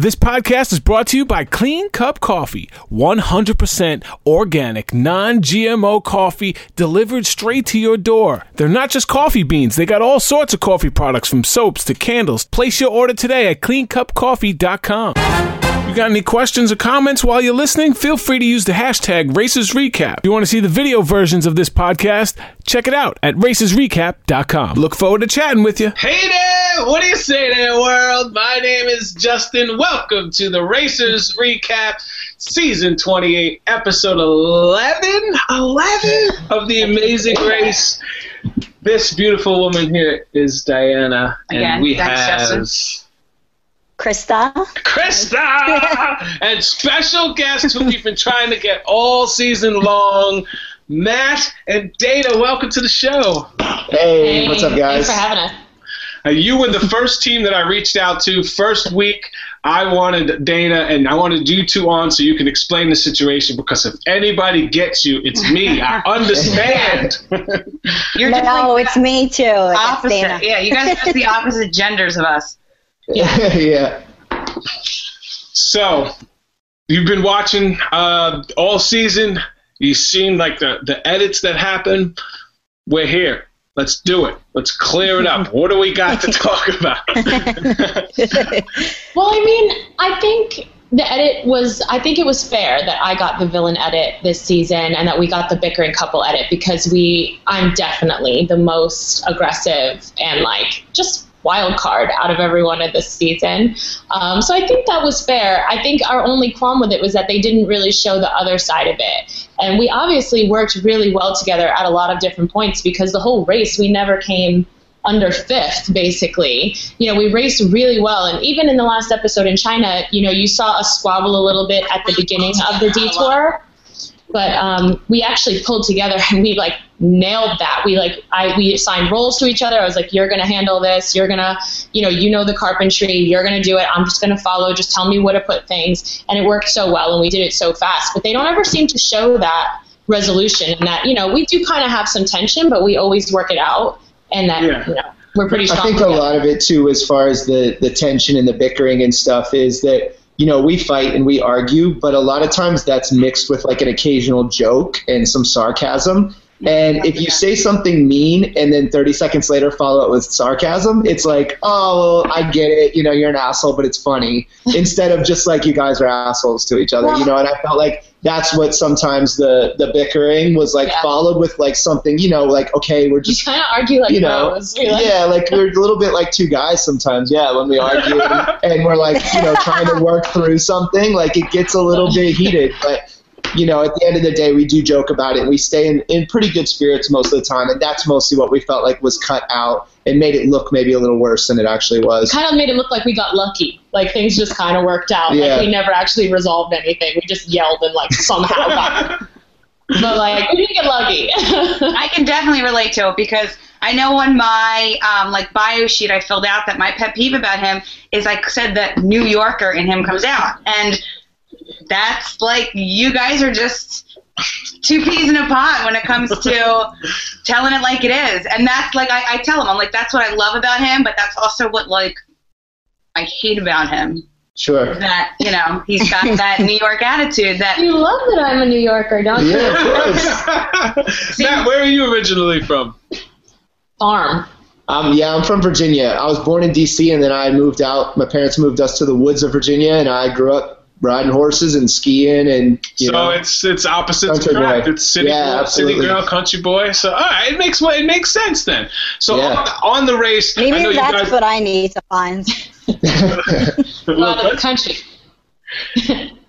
This podcast is brought to you by Clean Cup Coffee, 100% organic, non GMO coffee delivered straight to your door. They're not just coffee beans, they got all sorts of coffee products from soaps to candles. Place your order today at cleancupcoffee.com. You got any questions or comments while you're listening? Feel free to use the hashtag Racers Recap. If you want to see the video versions of this podcast, check it out at racersrecap.com. Look forward to chatting with you. Hey there! What do you say there, world? My name is Justin. Welcome to the Racers Recap, Season 28, Episode 11? 11 of The Amazing Race. This beautiful woman here is Diana, and Again, we have Justin. Krista. Krista and special guest who we've been trying to get all season long, Matt and Dana. Welcome to the show. Hey, what's up, guys? Thanks for having us. Uh, you were the first team that I reached out to. First week, I wanted Dana and I wanted you two on so you can explain the situation because if anybody gets you, it's me. I understand. You're no, like it's me too. It's opposite. Dana. Yeah, you guys are just the opposite genders of us. Yeah. so, you've been watching uh, all season. You've seen like the, the edits that happen. We're here. Let's do it. Let's clear it up. What do we got to talk about? Well, I mean, I think the edit was, I think it was fair that I got the villain edit this season and that we got the bickering couple edit because we, I'm definitely the most aggressive and like just wild card out of everyone of this season. Um, so I think that was fair. I think our only qualm with it was that they didn't really show the other side of it. And we obviously worked really well together at a lot of different points because the whole race, we never came under fifth, basically. You know, we raced really well. And even in the last episode in China, you know, you saw us squabble a little bit at the beginning of the detour. But um, we actually pulled together and we like nailed that. We like I we assigned roles to each other. I was like, "You're gonna handle this. You're gonna, you know, you know the carpentry. You're gonna do it. I'm just gonna follow. Just tell me where to put things." And it worked so well, and we did it so fast. But they don't ever seem to show that resolution and that you know we do kind of have some tension, but we always work it out, and that Yeah. you know we're pretty strong. I think a lot of it too, as far as the the tension and the bickering and stuff, is that you know we fight and we argue, but a lot of times that's mixed with like an occasional joke and some sarcasm. And if you say something mean and then 30 seconds later follow it with sarcasm, it's like, oh, well, I get it. You know, you're an asshole, but it's funny. Instead of just like you guys are assholes to each other, you know. And I felt like that's what sometimes the the bickering was like Yeah. followed with like something, you know, like okay, we're just kind of argue like you know, bros. Like, yeah, like we're a little bit like two guys sometimes, yeah, when we argue and, and we're like, you know, trying to work through something, like it gets a little bit heated, but you know, at the end of the day, we do joke about it. We stay in, in pretty good spirits most of the time, and that's mostly what we felt like was cut out and made it look maybe a little worse than it actually was. kind of made it look like we got lucky. Like things just kind of worked out. Yeah. Like we never actually resolved anything. We just yelled and like somehow got. But like we didn't get lucky. I can definitely relate to it because I know on my um, like bio sheet I filled out that my pet peeve about him is I said that New Yorker in him comes out, and that's like you guys are just two peas in a pod when it comes to telling it like it is, and that's like I, I tell him I'm like that's what I love about him, but that's also what like I hate about him Sure. that you know he's got that New York attitude that you love that I'm a New Yorker, don't you? Yeah, of course. Matt, where are you originally from? Farm. Um, yeah, I'm from Virginia. I was born in D.C. and then I moved out. My parents moved us to the woods of Virginia, and I grew up riding horses and skiing and you so know. it's it's opposites Country attract. boy. It's city Yeah, boy, city girl, country boy. So all right, it makes it makes sense then. So Yeah. on, on the race, I know Maybe you that's guys. what I need to find. A lot of the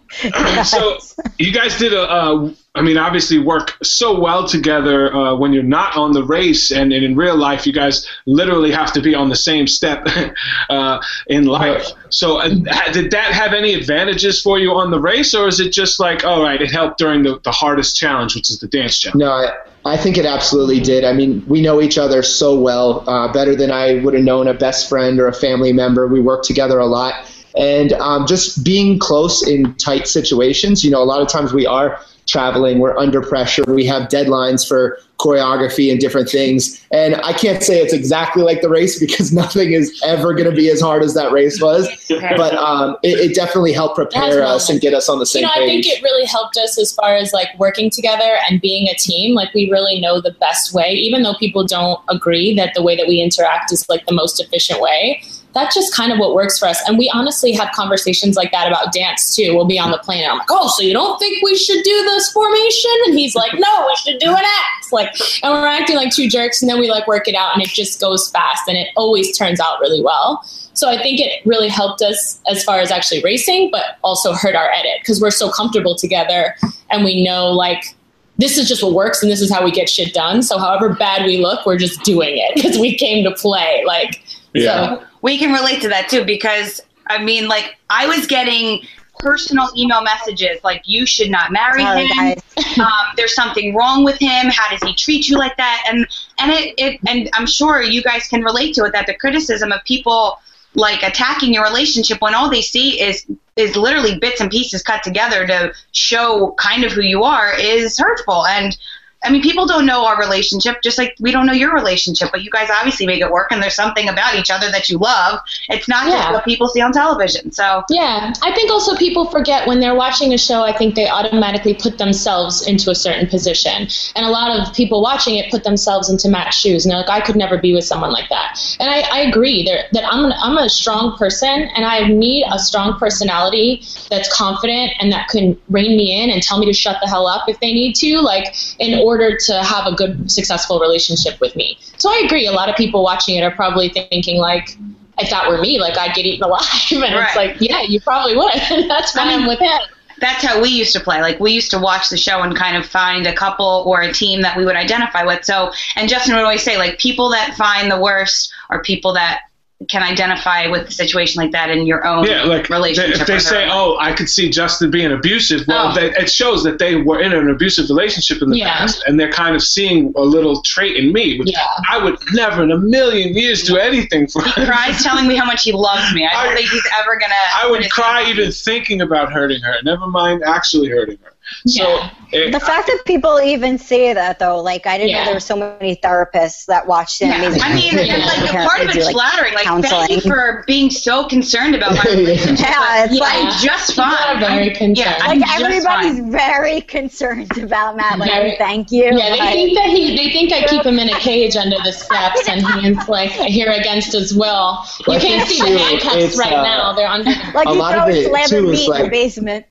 so you guys did a, uh, I mean, obviously work so well together uh, when you're not on the race, and, and in real life, you guys literally have to be on the same step uh, in life. So uh, did that have any advantages for you on the race, or is it just like, all right, it helped during the, the hardest challenge, which is the dance challenge? No, I, I think it absolutely did. I mean, we know each other so well, uh, better than I would have known a best friend or a family member. We work together a lot. And um, just being close in tight situations, you know, a lot of times we are traveling. We're under pressure. We have deadlines for choreography and different things. And I can't say it's exactly like the race because nothing is ever going to be as hard as that race was. But um, it, it definitely helped prepare That's us and get us on the same you know, I think it really helped us as far as like working together and being a team. Like we really know the best way, even though people don't agree that the way that we interact is like the most efficient way. That's just kind of what works for us. And we honestly have conversations like that about dance too. We'll be on the plane and I'm like, oh, so you don't think we should do this formation? And he's like, no, we should do an X. Like, and we're acting like two jerks and then we like work it out and it just goes fast and it always turns out really well. So I think it really helped us as far as actually racing, but also hurt our edit because we're so comfortable together and we know like this is just what works and this is how we get shit done. So however bad we look, we're just doing it because we came to play. Like, Yeah. so we can relate to that too because I mean, like I was getting personal email messages like you should not marry Sorry, him. Um, there's something wrong with him. How does he treat you like that? And and it, it and I'm sure you guys can relate to it that the criticism of people like attacking your relationship when all they see is is literally bits and pieces cut together to show kind of who you are is hurtful and I mean, people don't know our relationship, just like we don't know your relationship. But you guys obviously make it work, and there's something about each other that you love. It's not just what people see on television. So Yeah, I think also people forget when they're watching a show, I think they automatically put themselves into a certain position. And a lot of people watching it put themselves into Matt's shoes. And like, I could never be with someone like that. And I, I agree there, that I'm, an, I'm a strong person and I need a strong personality that's confident and that can rein me in and tell me to shut the hell up if they need to, like in order to have a good, successful relationship with me. So I agree. A lot of people watching it are probably thinking, like, if that were me, like I'd get eaten alive. And Right. it's like, yeah, you probably would. That's why I mean- I'm with him. that's how we used to play. Like we used to watch the show and kind of find a couple or a team that we would identify with. So, and Justin would always say, like, people that find the worst are people that can identify with a situation like that in your own Yeah, like they, relationship. if they say. "Oh, I could see Justin being abusive," well, Oh. they, it shows that they were in an abusive relationship in the Yeah. past, and they're kind of seeing a little trait in me, which Yeah. I would never in a million years do anything for. he cries telling me how much he loves me. I don't I- think he's ever gonna. I would cry hands on me. even thinking about hurting her. Never mind actually hurting her. So Yeah. it, The fact that people even say that though, like I didn't Yeah. know there were so many therapists that watched the Yeah. I mean, Yeah. like a part of it's like, flattering. Like, thank you for being so concerned about my relationship. Yeah, it's but like- I'm just fine. are very I'm- concerned. Yeah, like I'm just everybody's fine. very concerned about Matt. Like, Very- thank you. Yeah, they Like, think that he. They think I keep him in a cage under the steps, and he's like here against his will. You can't see the too, handcuffs right uh, now; they're under. like a you lot throw of a it, slab too, of is meat in the basement.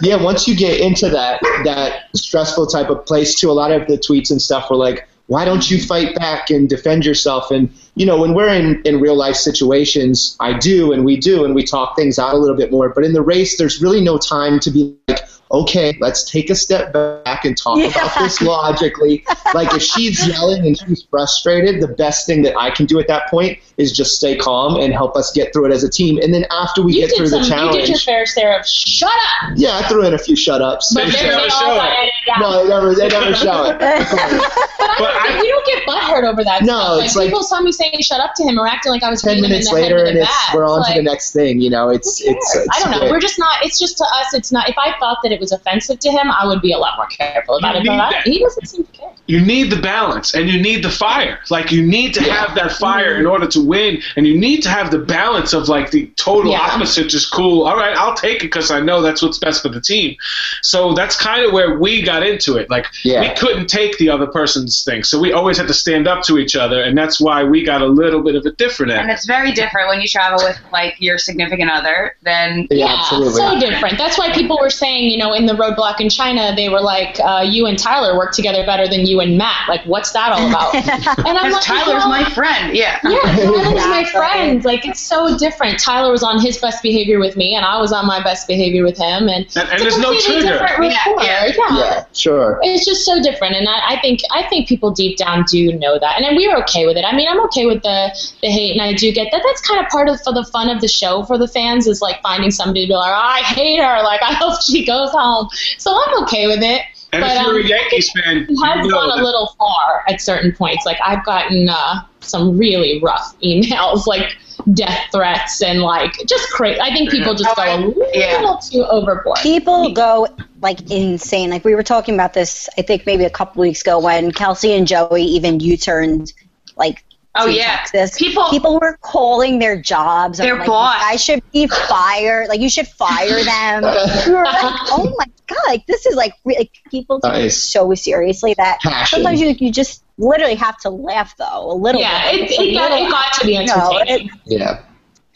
Yeah, once you get into that that stressful type of place too, a lot of the tweets and stuff were like, "Why don't you fight back and defend yourself?" And you know, when we're in in real life situations, I do and we do and we talk things out a little bit more. But in the race, there's really no time to be like, "Okay, let's take a step back and talk Yeah. about this logically." like if she's yelling and she's frustrated, the best thing that I can do at that point is just stay calm and help us get through it as a team. And then after we You get through some. the You challenge, did your fair share of shut up. yeah, I threw in a few shut ups. But They never show it. got edited out. No, they never, they never show it. But, I But don't I- think, we get butthurt over that. No, stuff. it's like, like- people saw me saying "shut up" to him or acting like I was Ten hitting him in minutes the later, and it's we're on Like, to the next thing. You know, it's it's. it's I don't know. great. We're just not. It's just to us. It's not. If I thought that it was offensive to him, I would be a lot more careful about You it. But I- he doesn't seem to care. you need the balance and you need the fire. Like you need to have that fire Mm-hmm. in order to win, and you need to have the balance of like the total Yeah. opposite. Just cool. All right, I'll take it because I know that's what's best for the team. So that's kind of where we got into it. Like Yeah. we couldn't take the other person's thing, so we always had to stand up to each other, and that's why we got a little bit of a different And it's very different when you travel with like your significant other than Yeah, absolutely. so different. That's why people were saying, you know, in the roadblock in China, they were like, uh, "You and Tyler work together better than you and Matt." Like, what's that all about? and I'm like, Tyler's well, my friend. Yeah. Yeah, Tyler's my friend. Like it's so different. Tyler was on his best behavior with me, and I was on my best behavior with him, and, And- and there's no completely trigger. different Yeah, yeah. Yeah, sure. It's just so different, and I, I think I think people deep down do know that, and we were okay with it. I mean, I'm okay with the the hate, and I do get that. That's kind of part of for the fun of the show for the fans is like finding somebody to be like, oh, I hate her, like I hope she goes home. So I'm okay with it. And But, if you're um, a Yankees fan, It has gone a little far at certain points. Like I've gotten uh, some really rough emails, like death threats and like just crazy. I think people just go a mm-hmm. little Yeah. too overboard. People go like insane. Like we were talking about this, I think maybe a couple weeks ago when Kelsey and Joey even U-turned, like Oh yeah, Texas. people. People were calling their jobs. Their I'm like, boss. I should be fired. Like you should fire them. we were like, oh my god, like this is like, re- like people take it Nice. so seriously that Passion. sometimes you you just literally have to laugh though a little Yeah, bit. it, It's it, got, it got to be No, entertaining. Yeah.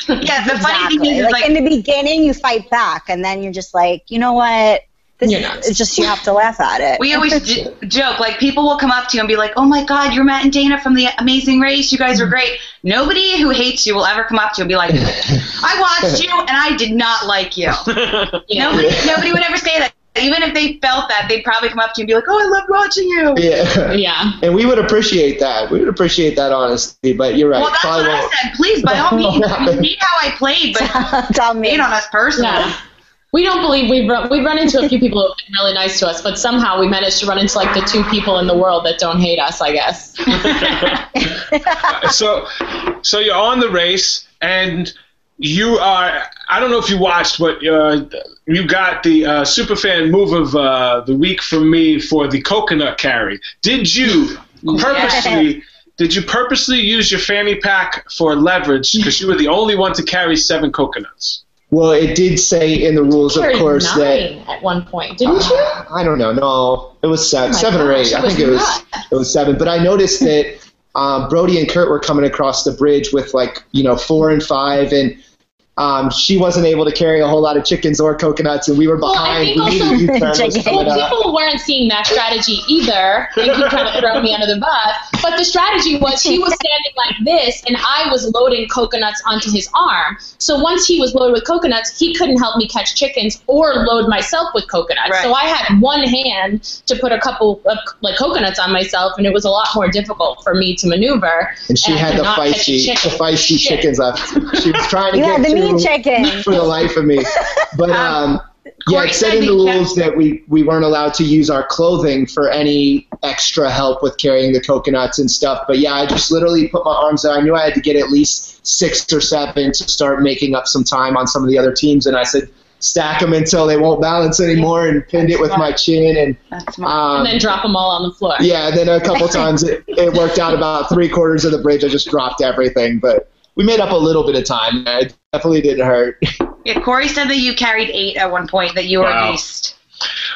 yeah, the funny thing is, like, like, in the beginning, you fight back, and then you're just like, you know what? This You're is, nuts. it's just you have to laugh at it. we always j- joke, like people will come up to you and be like, "Oh my God, you're Matt and Dana from the Amazing Race. You guys are great." Nobody who hates you will ever come up to you and be like, "I watched you and I did not like you." Yeah. Nobody, nobody would ever say that. Even if they felt that, they'd probably come up to you and be like, "Oh, I loved watching you." Yeah. Yeah. And we would appreciate that. We would appreciate that honesty, but you're right. Well, that's Probably what I won't. said. Please, by all means, I mean, how I played, but Tell me. hate on us personally. Yeah. We don't believe we've run, we've run into a few people who've been really nice to us, but somehow we managed to run into like the two people in the world that don't hate us, I guess. so so you're on the race and you are i don't know if you watched but uh, you got the uh, superfan move of uh, the week from me for the coconut carry did you purposely did you purposely use your fanny pack for leverage because you were the only one to carry seven coconuts Well, it did say in the rules, of Carried course, that at one point, didn't you? I don't know. No, it was seven, Oh my seven or eight. I think it was nuts. it was seven. But I noticed that um, Brodie and Kurt were coming across the bridge with like you know four and five, and um, she wasn't able to carry a whole lot of chickens or coconuts, and we were Well, I behind. think we also- knew the U-turn was Chicken. coming Well, people weren't seeing that strategy either. They keep trying to throw me under the bus. But the strategy was he was standing like this, and I was loading coconuts onto his arm. So once he was loaded with coconuts, he couldn't help me catch chickens or load myself with coconuts. Right. So I had one hand to put a couple of like coconuts on myself, and it was a lot more difficult for me to maneuver. And she and had the not catch a feisty, the feisty chickens left. She was trying to you get had the meat chicken. for the life of me. But um, yeah, Korey it said in the rules that we, we weren't allowed to use our clothing for any extra help with carrying the coconuts and stuff. But yeah, I just literally put my arms out. I knew I had to get at least six or seven to start making up some time on some of the other teams. And I said, stack them until they won't balance anymore and pinned it with my chin. And That's um, and then drop them all on the floor. yeah, then a couple times it, it worked out about three quarters of the bridge. I just dropped everything. But we made up a little bit of time. It definitely didn't hurt. Yeah, Korey said that you carried eight at one point. That you were Wow. a beast.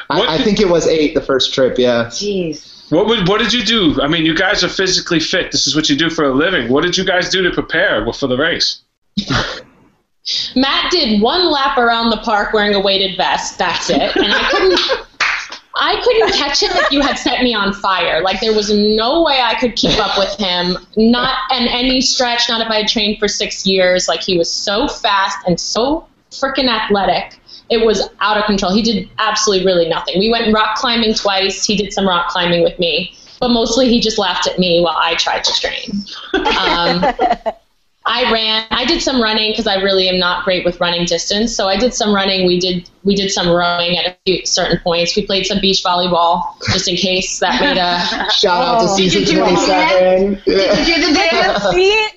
I, I think it was eight the first trip, yeah. Jeez. what, would, what did you do i mean you guys are physically fit this is what you do for a living what did you guys do to prepare for the race Matt did one lap around the park wearing a weighted vest. That's it. And I couldn't I couldn't catch him if you had set me on fire. Like there was no way I could keep up with him. Not in any stretch, not if I had trained for six years. Like he was so fast and so freaking athletic. It was out of control. He did absolutely really nothing. We went rock climbing twice. He did some rock climbing with me. But mostly he just laughed at me while I tried to train. Um, I ran. I did some running because I really am not great with running distance. So I did some running. We did we did some rowing at a few certain points. We played some beach volleyball just in case that made a. Shout out to Oh. season Did you do all 27. Yeah. Did you do the feet.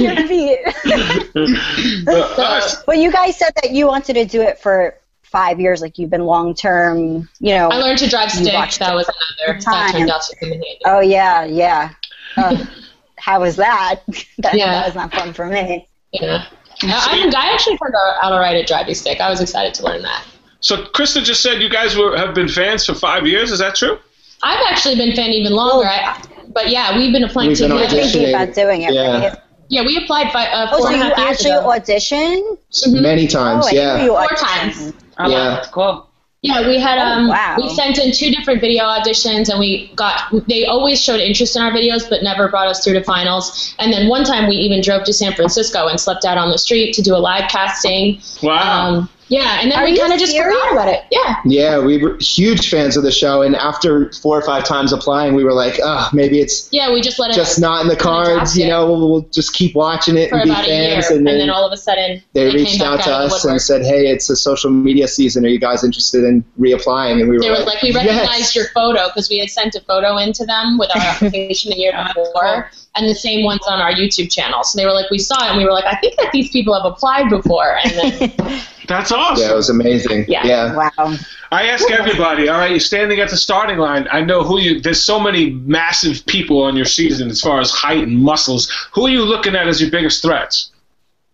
Your feet. Uh, uh, you guys said that you wanted to do it for five years, like you've been long term. You know. I learned to drive stick. watched That it was another. the That time. turned out to be handy. oh yeah, yeah. Uh, how was that? that? Yeah. That was not fun for me. Yeah. I, I, I actually turned out all right at driving stick. I was excited to learn that. so krista just said you guys were, have been fans for five years is that true I've actually been fan even longer. I, but yeah, we've been applying We've to been You're thinking about doing it, Yeah. right? Yeah, we applied fi- uh, Oh, four so and a you half years actually ago. auditioned? Many times, oh, yeah. knew Four times. Oh, Yeah. wow, that's cool. Yeah, we had Oh, um wow. we sent in two different video auditions and we got they always showed interest in our videos but never brought us through to finals. And then one time we even drove to San Francisco and slept out on the street to do a live casting. wow Um yeah, and then Are we kind of just forgot about it. Yeah. Yeah, we were huge fans of the show, and after four or five times applying, we were like, oh, maybe it's Yeah, we just let it just not in the cards, you know, we'll just keep watching it for and be about a year fans. and And then, then all of a sudden they came reached out to us and said, hey, it's a social media season. Are you guys interested in reapplying? And we were They were like, we recognized yes. your photo because we had sent a photo in to them with our application the year before, and the same one's on our YouTube channel. So they were like, we saw it, and we were like, I think that these people have applied before. And then That's awesome. Yeah, it was amazing. Yeah. yeah. Wow. I ask everybody, all right, you're standing at the starting line. I know who you, there's so many massive people on your season as far as height and muscles. Who are you looking at as your biggest threats?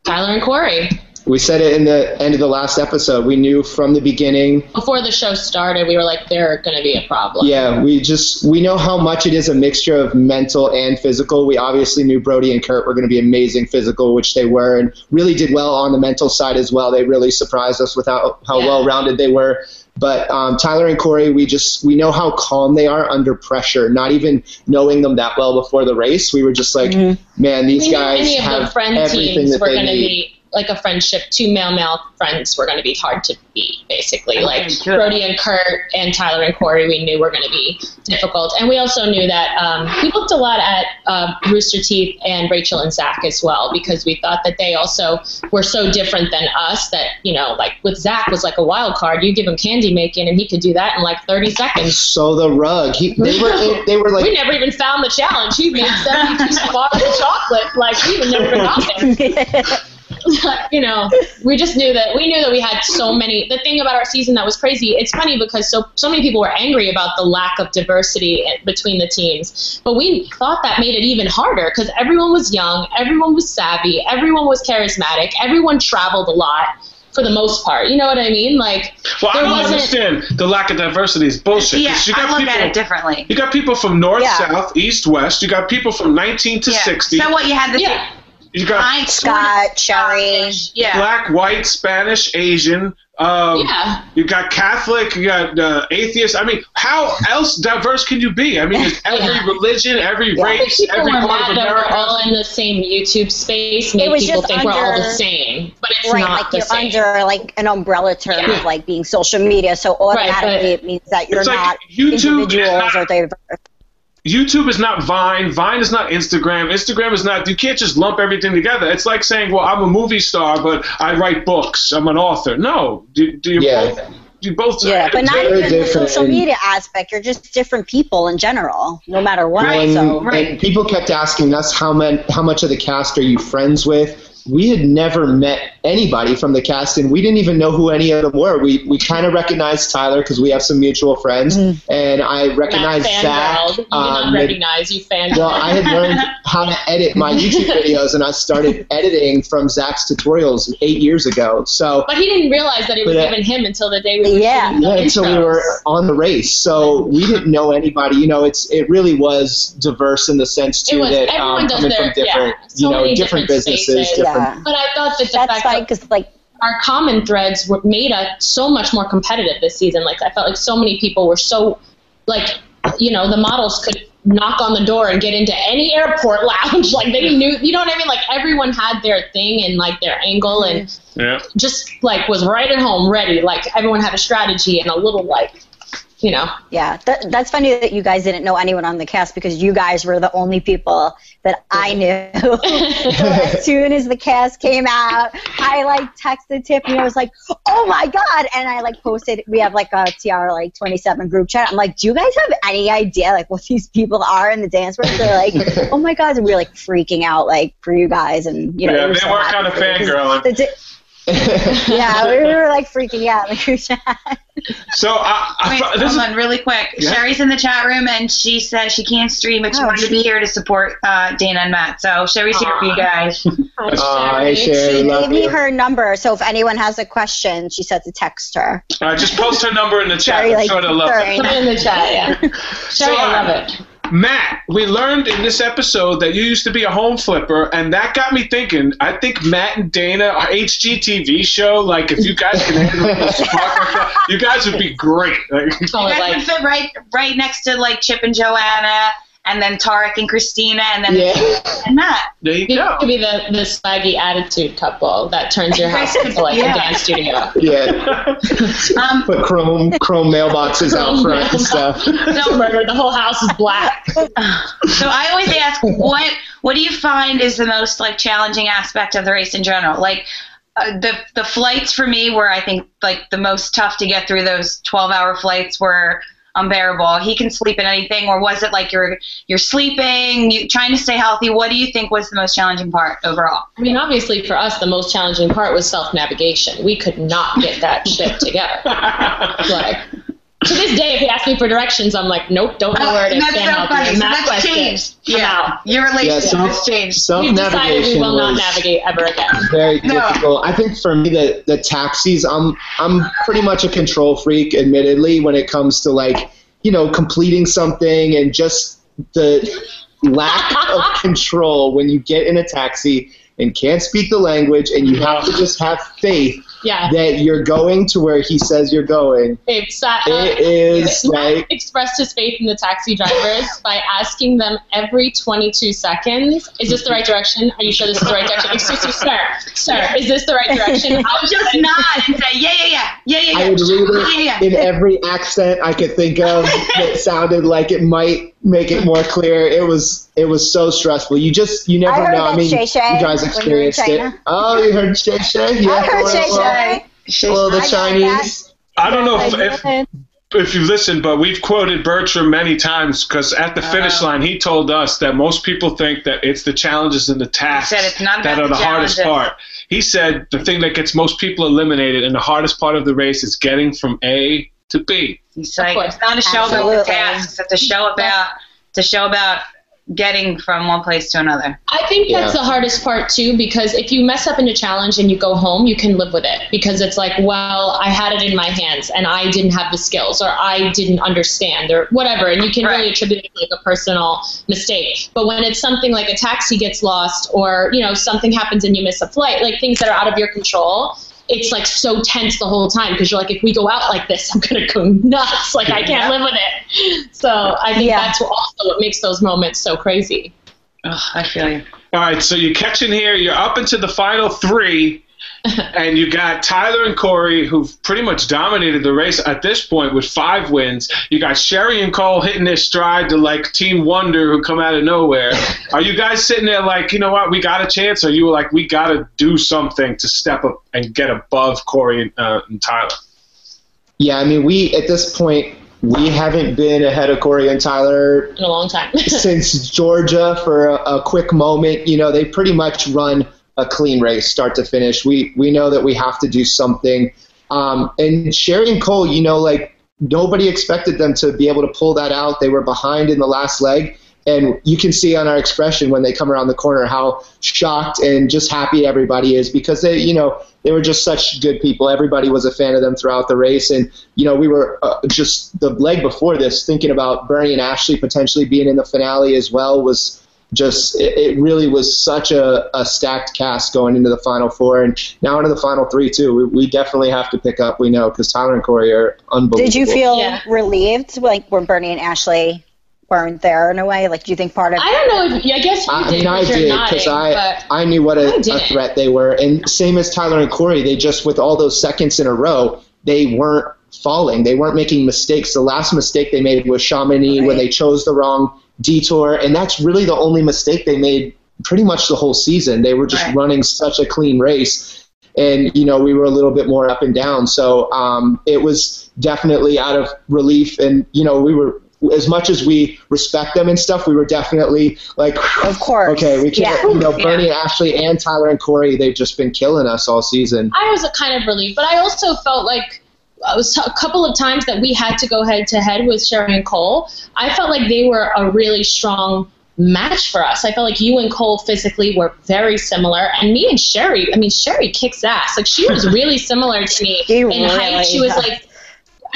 Tyler and Korey. We said it in the end of the last episode. We knew from the beginning. Before the show started, we were like, they're going to be a problem. Yeah, we just we know how much it is a mixture of mental and physical. We obviously knew Brodie and Kurt were going to be amazing physical, which they were, and really did well on the mental side as well. They really surprised us with how, how Yeah. well rounded they were. But um, Tyler and Korey, we just we know how calm they are under pressure. Not even knowing them that well before the race, we were just like, man, these we knew guys any of have the friend everything teams that were they need. be like a friendship. Two male male friends were going to be hard to beat, basically. Like sure. Brodie and Kurt and Tyler and Korey, we knew were going to be difficult, and we also knew that um, we looked a lot at uh, Rooster Teeth and Rachel and Zach as well because we thought that they also were so different than us that you know, like with Zach was like a wild card. You give him candy making, and he could do that in like 30 seconds. So the rug, he, they were they were like we never even found the challenge. He made 72 bars of chocolate. Like, we would never even got there. you know, we just knew that we knew that we had so many. The thing about our season that was crazy. It's funny because so so many people were angry about the lack of diversity between the teams, but we thought that made it even harder because everyone was young, everyone was savvy, everyone was charismatic, everyone traveled a lot for the most part. You know what I mean? Like, Well, I don't wasn't- understand the lack of diversity is bullshit. Yeah, 'cause you I got look people, at it differently. You got people from north, Yeah. south, east, west. You got people from 19 to Yeah. 60. So what you had the yeah. You got I Scott, Sheri. Yeah. black, white, Spanish, Asian. Um, Yeah. You got Catholic. You got uh, atheist. I mean, how else diverse can you be? I mean, it's every Yeah. religion, every Yeah. race, People every were part of mad that we're all in the same YouTube space. Made was people just think we're all the same, but it's right, not like the you're same. under like an umbrella term Yeah. of like being social media, so automatically but- it means that you're It's like not YouTube is individuals not- or diverse. YouTube is not Vine. Vine is not Instagram. Instagram is not. You can't just lump everything together. It's like saying, "Well, I'm a movie star, but I write books. I'm an author." No, do, do you Yeah. both? You both. Yeah, but not even the social media aspect. You're just different people in general, no matter what. Right, and, so right. and people kept asking us how many, how much of the cast are you friends with? We had never met anybody from the cast, and we didn't even know who any of them were. We we kind of recognized Tyler because we have some mutual friends, and I Matt recognized Zach. fangirled. You not um, recognize you fan. well, I had learned how to edit my YouTube videos, and I started editing from Zach's tutorials eight years ago. So But he didn't realize that it was But, uh, even him until the day we were Yeah. the yeah, until we were on the race. So we didn't know anybody. You know, it's it really was diverse in the sense too that everyone um, coming their- from different, yeah, so you know, different, different businesses, spaces. different. Yeah, But I thought that the that's fact fine that because like our common threads were made us so much more competitive this season. Like I felt like so many people were so like you know the models could knock on the door and get into any airport lounge. Like they knew, you know what I mean? Like everyone had their thing and like their angle and Yeah. just like was right at home, ready. Like everyone had a strategy and a little like you know. Yeah, that, that's funny that you guys didn't know anyone on the cast because you guys were the only people that I knew. so as soon as the cast came out, I like texted Tiffany. I was like, "Oh my god!" And I like posted. We have like a TR like twenty seven group chat. I'm like, "Do you guys have any idea like what these people are in the dance world?" They're like, "Oh my god!" And we are like freaking out like for you guys, and you know, Yeah, we were they so were happy kinda for you 'cause fangirling. The di- yeah, we were like freaking out in the group chat. So I, I, Wait, this hold is, really quick. Yeah. Sheri's in the chat room, and she said she can't stream, but she Oh, wanted to be here to support uh, Dana and Matt. So Sheri's here for you guys. Aw, hey, Sheri, She love gave me her number, so if anyone has a question, she said to text her. uh, just post her number in the chat. Very, I'm like, sure love very it. Put it in the chat, yeah. Sheri, I love it. Matt, we learned in this episode that you used to be a home flipper, and that got me thinking. I think Matt and Dana, our HGTV show, like if you guys can handle this talk like that, you guys would be great. Like, You guys would like fit right, right next to like Chip and Joanna, and then Tarek and Christina, and then Yeah. and Matt. there you you go. could be the, the swaggy attitude couple that turns your house into like Yeah. a dance studio. Yeah, Um, put chrome chrome mailboxes out front and stuff. so, Murder, the whole house is black. so I always ask, what what do you find is the most like challenging aspect of the race in general? Like uh, the the flights for me were I think like the most tough to get through those twelve hour flights were unbearable. He can sleep in anything, or was it like you're you're sleeping, you trying to stay healthy? What do you think was the most challenging part overall? I mean, obviously for us, the most challenging part was self navigation. We could not get that shit together. Like to this day, if he asks me for directions, I'm like, nope, don't know uh, where it is. that's Can't so help funny. And So that's question, changed. I'm Yeah, out. your Yeah, relationship self, has changed. self We've we will not navigate ever again. very No. difficult. I think for me, the the taxis, I'm I'm pretty much a control freak, admittedly, when it comes to like you know completing something and just the lack of control when you get in a taxi and can't speak the language and you have to just have faith Yeah. that you're going to where he says you're going. Babe sat. Uh, it is Matt like expressed his faith in the taxi drivers by asking them every 22 seconds, "Is this the right direction? Are you sure this is the right direction? Excuse me, sir, sir, is this the right direction?" I would just nod and say, yeah, yeah, yeah, yeah, yeah, yeah. I would read yeah, yeah. in every accent I could think of that sounded like it might make it more clear. It was it was so stressful. You just you never I know. I mean, Shay Shay you guys when you experienced it. Oh, you heard Shay Shay? Yeah, I heard hello, Shay. Shay. Hello, the I Chinese. I don't know if, if if you listen, but we've quoted Bertram many times because at the finish Uh, line, he told us that most people think that it's the challenges and the tasks said it's not that are the the hardest part. He said the thing that gets most people eliminated and the hardest part of the race is getting from A to B. He's like, course. it's not a show about the Absolutely. tasks. It's a show about it's a show about getting from one place to another. I think that's Yeah. the hardest part too, because if you mess up in a challenge and you go home, you can live with it because it's like, well, I had it in my hands and I didn't have the skills or I didn't understand or whatever, and you can really attribute it to like a personal mistake. But when it's something like a taxi gets lost or you know something happens and you miss a flight, like things that are out of your control. It's like so tense the whole time because you're like, if we go out like this, I'm gonna go nuts. Like I can't live with it. So I think Yeah. that's also what makes those moments so crazy. Ugh, I feel you. All right, so you're catching here. You're up into the final three, and you got Tyler and Korey, who've pretty much dominated the race at this point with five wins. You got Sheri and Cole hitting their stride to like Team Wonder, who come out of nowhere. Are you guys sitting there like, you know what, we got a chance? Or you were like, we got to do something to step up and get above Korey and, uh, and Tyler? Yeah, I mean, we at this point we haven't been ahead of Korey and Tyler in a long time. since Georgia for a, a quick moment. You know, they pretty much run a clean race, start to finish. We we know that we have to do something. Um, and Sheri and Cole, you know, like nobody expected them to be able to pull that out. They were behind in the last leg. And you can see on our expression when they come around the corner how shocked and just happy everybody is because they, you know, they were just such good people. Everybody was a fan of them throughout the race. And, you know, we were uh, just the leg before this thinking about Burnie and Ashley potentially being in the finale as well was just, it, it really was such a, a stacked cast going into the final four and now into the final three, too. We, we definitely have to pick up, we know, because Tyler and Korey are unbelievable. Did you feel Yeah. relieved, like when Burnie and Ashley weren't there in a way? Like, do you think part of I don't know if I guess you I did. mean, I did because I I knew what a, didn't. threat they were, and same as Tyler and Korey, they just with all those seconds in a row, they weren't falling, they weren't making mistakes. The last mistake they made was Chamonix when they chose the wrong detour, and that's really the only mistake they made pretty much the whole season. They were just Right. running such a clean race. And you know we were a little bit more up and down, so um, it was definitely out of relief. And you know we were as much as we respect them and stuff, we were definitely like, Of course. okay, we can't. Yeah. You know, Burnie and Ashley and Tyler and Korey, they've just been killing us all season. I was a kind of relieved, but I also felt like I was a couple of times that we had to go head to head with Sheri and Cole. I felt like they were a really strong match for us. I felt like you and Cole physically were very similar, and me and Sheri. I mean, Sheri kicks ass. Like she was really similar to me She in really height. She was like.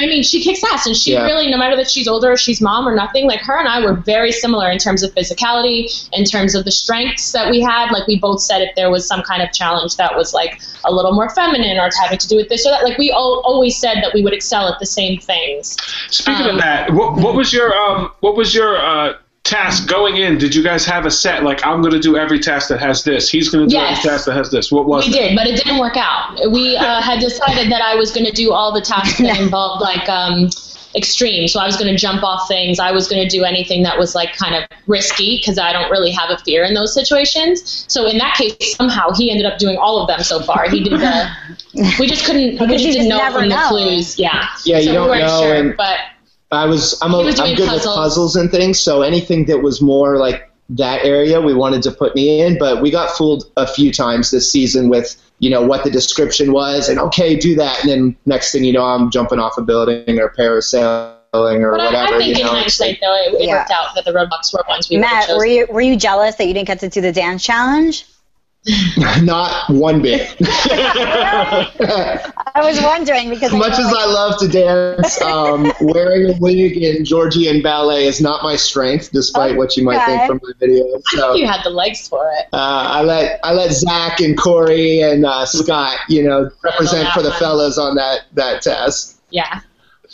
I mean, she kicks ass, and she Yeah. really, no matter that she's older or she's mom or nothing, like her and I were very similar in terms of physicality, in terms of the strengths that we had. Like we both said, if there was some kind of challenge that was like a little more feminine or having to do with this or that, like we all, always said that we would excel at the same things. Speaking Um, of that, what, what was your um, what was your uh, task going in? Did you guys have a set like I'm going to do every task that has this? He's going to do Yes. every task that has this. What was We it? did, but it didn't work out. We uh, had decided that I was going to do all the tasks that involved like um, extreme. So I was going to jump off things. I was going to do anything that was like kind of risky because I don't really have a fear in those situations. So in that case, somehow he ended up doing all of them so far. He did the. We just couldn't. We just didn't just know never from the clues. Yeah. Yeah, so you don't we know, sure, and- but I was I'm, a, was I'm good puzzles. with puzzles and things. So anything that was more like that area, we wanted to put me in. But we got fooled a few times this season with you know what the description was, and okay, do that, and then next thing you know, I'm jumping off a building or parasailing or But whatever. I, I think you in know, hindsight, though, it, it Yeah. worked out that the roadblocks were ones we would have Matt, were you were you jealous that you didn't get to do the dance challenge? not one bit. I was wondering because as much know, as like, I love to dance, um, wearing a wig in Georgian ballet is not my strength, despite what you might think from my videos. So you had the legs for it. uh, I let I let Zach and Korey and uh, Scott, you know, represent for the one. fellas on that that test. Yeah.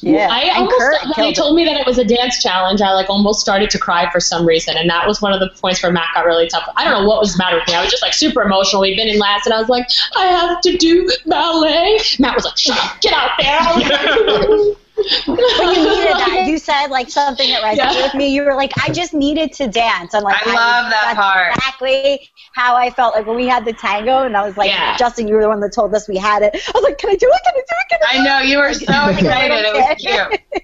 Yeah, I and almost Kurt when they told me that it was a dance challenge, I like almost started to cry for some reason, and that was one of the points where Matt got really tough. I don't know what was the matter with me. I was just like super emotional. We'd been in last, and I was like, I have to do ballet. Matt was like, Shut up, get out there. I But you needed that. You said like something that resonated Yeah. with me. You were like, I just needed to dance. I'm like, I love that part. Exactly how I felt like when we had the tango, and I was like, Yeah. Justin, you were the one that told us we had it. I was like, can I do it? Can I do it? Can I? Do it? I know you were so excited. It was cute.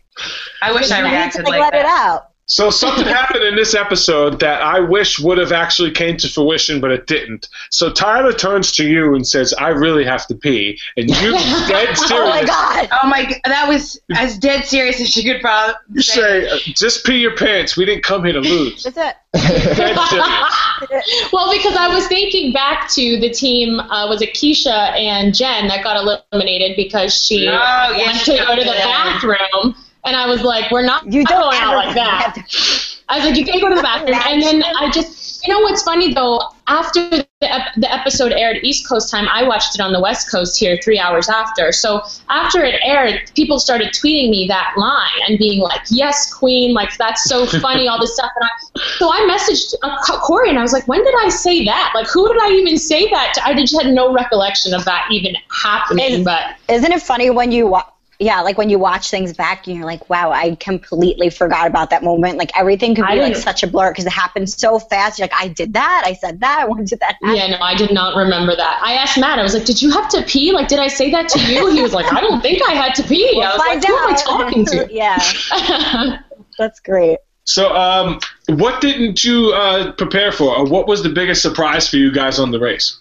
I wish I? I need to like, like let it out. So something happened in this episode that I wish would have actually came to fruition, but it didn't. So Tyler turns to you and says, "I really have to pee," and you dead serious. Oh my god. Oh my! g- That was as dead serious as she could probably You say, uh, "Just pee your pants. We didn't come here to lose." That's it. Well, because I was thinking back to the team, uh, was it Keisha and Jen that got eliminated because she Oh, yeah, went she to go to the got bathroom, and I was like, we're not You don't going out like that. to- I was like, you can't go to the bathroom. And then I just, you know what's funny though? After the, ep- the episode aired East Coast time, I watched it on the West Coast here three hours after. So after it aired, people started tweeting me that line and being like, yes, Queen, like that's so funny, all this stuff. And I, so I messaged uh, Co- Korey and I was like, when did I say that? Like, who did I even say that to? I just had no recollection of that even happening. Is- but Isn't it funny when you wa- yeah, like when you watch things back and you're like, wow, I completely forgot about that moment. Like everything could I be like such a blur because it happened so fast. You're like, I did that, I said that, when did that happen? Yeah, no, I did not remember that. I asked Matt, I was like, did you have to pee? Like, did I say that to you? He was like, I don't think I had to pee. We'll I was find like, who am I out. talking to? yeah, that's great. So, um, what didn't you uh, prepare for, or what was the biggest surprise for you guys on the race?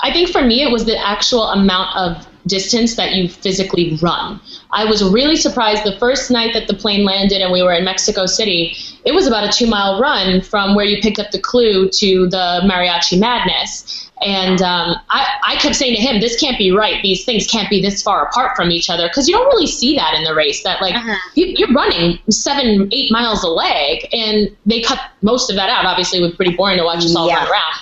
I think for me, it was the actual amount of distance that you physically run. I was really surprised the first night that the plane landed and we were in Mexico City. It was about a two mile run from where you picked up the clue to the Mariachi Madness. And um, I, I kept saying to him, this can't be right. These things can't be this far apart from each other because you don't really see that in the race. That like Uh-huh. you, you're running seven, eight miles a leg, and they cut most of that out. Obviously, it was pretty boring to watch us all Yeah. run around.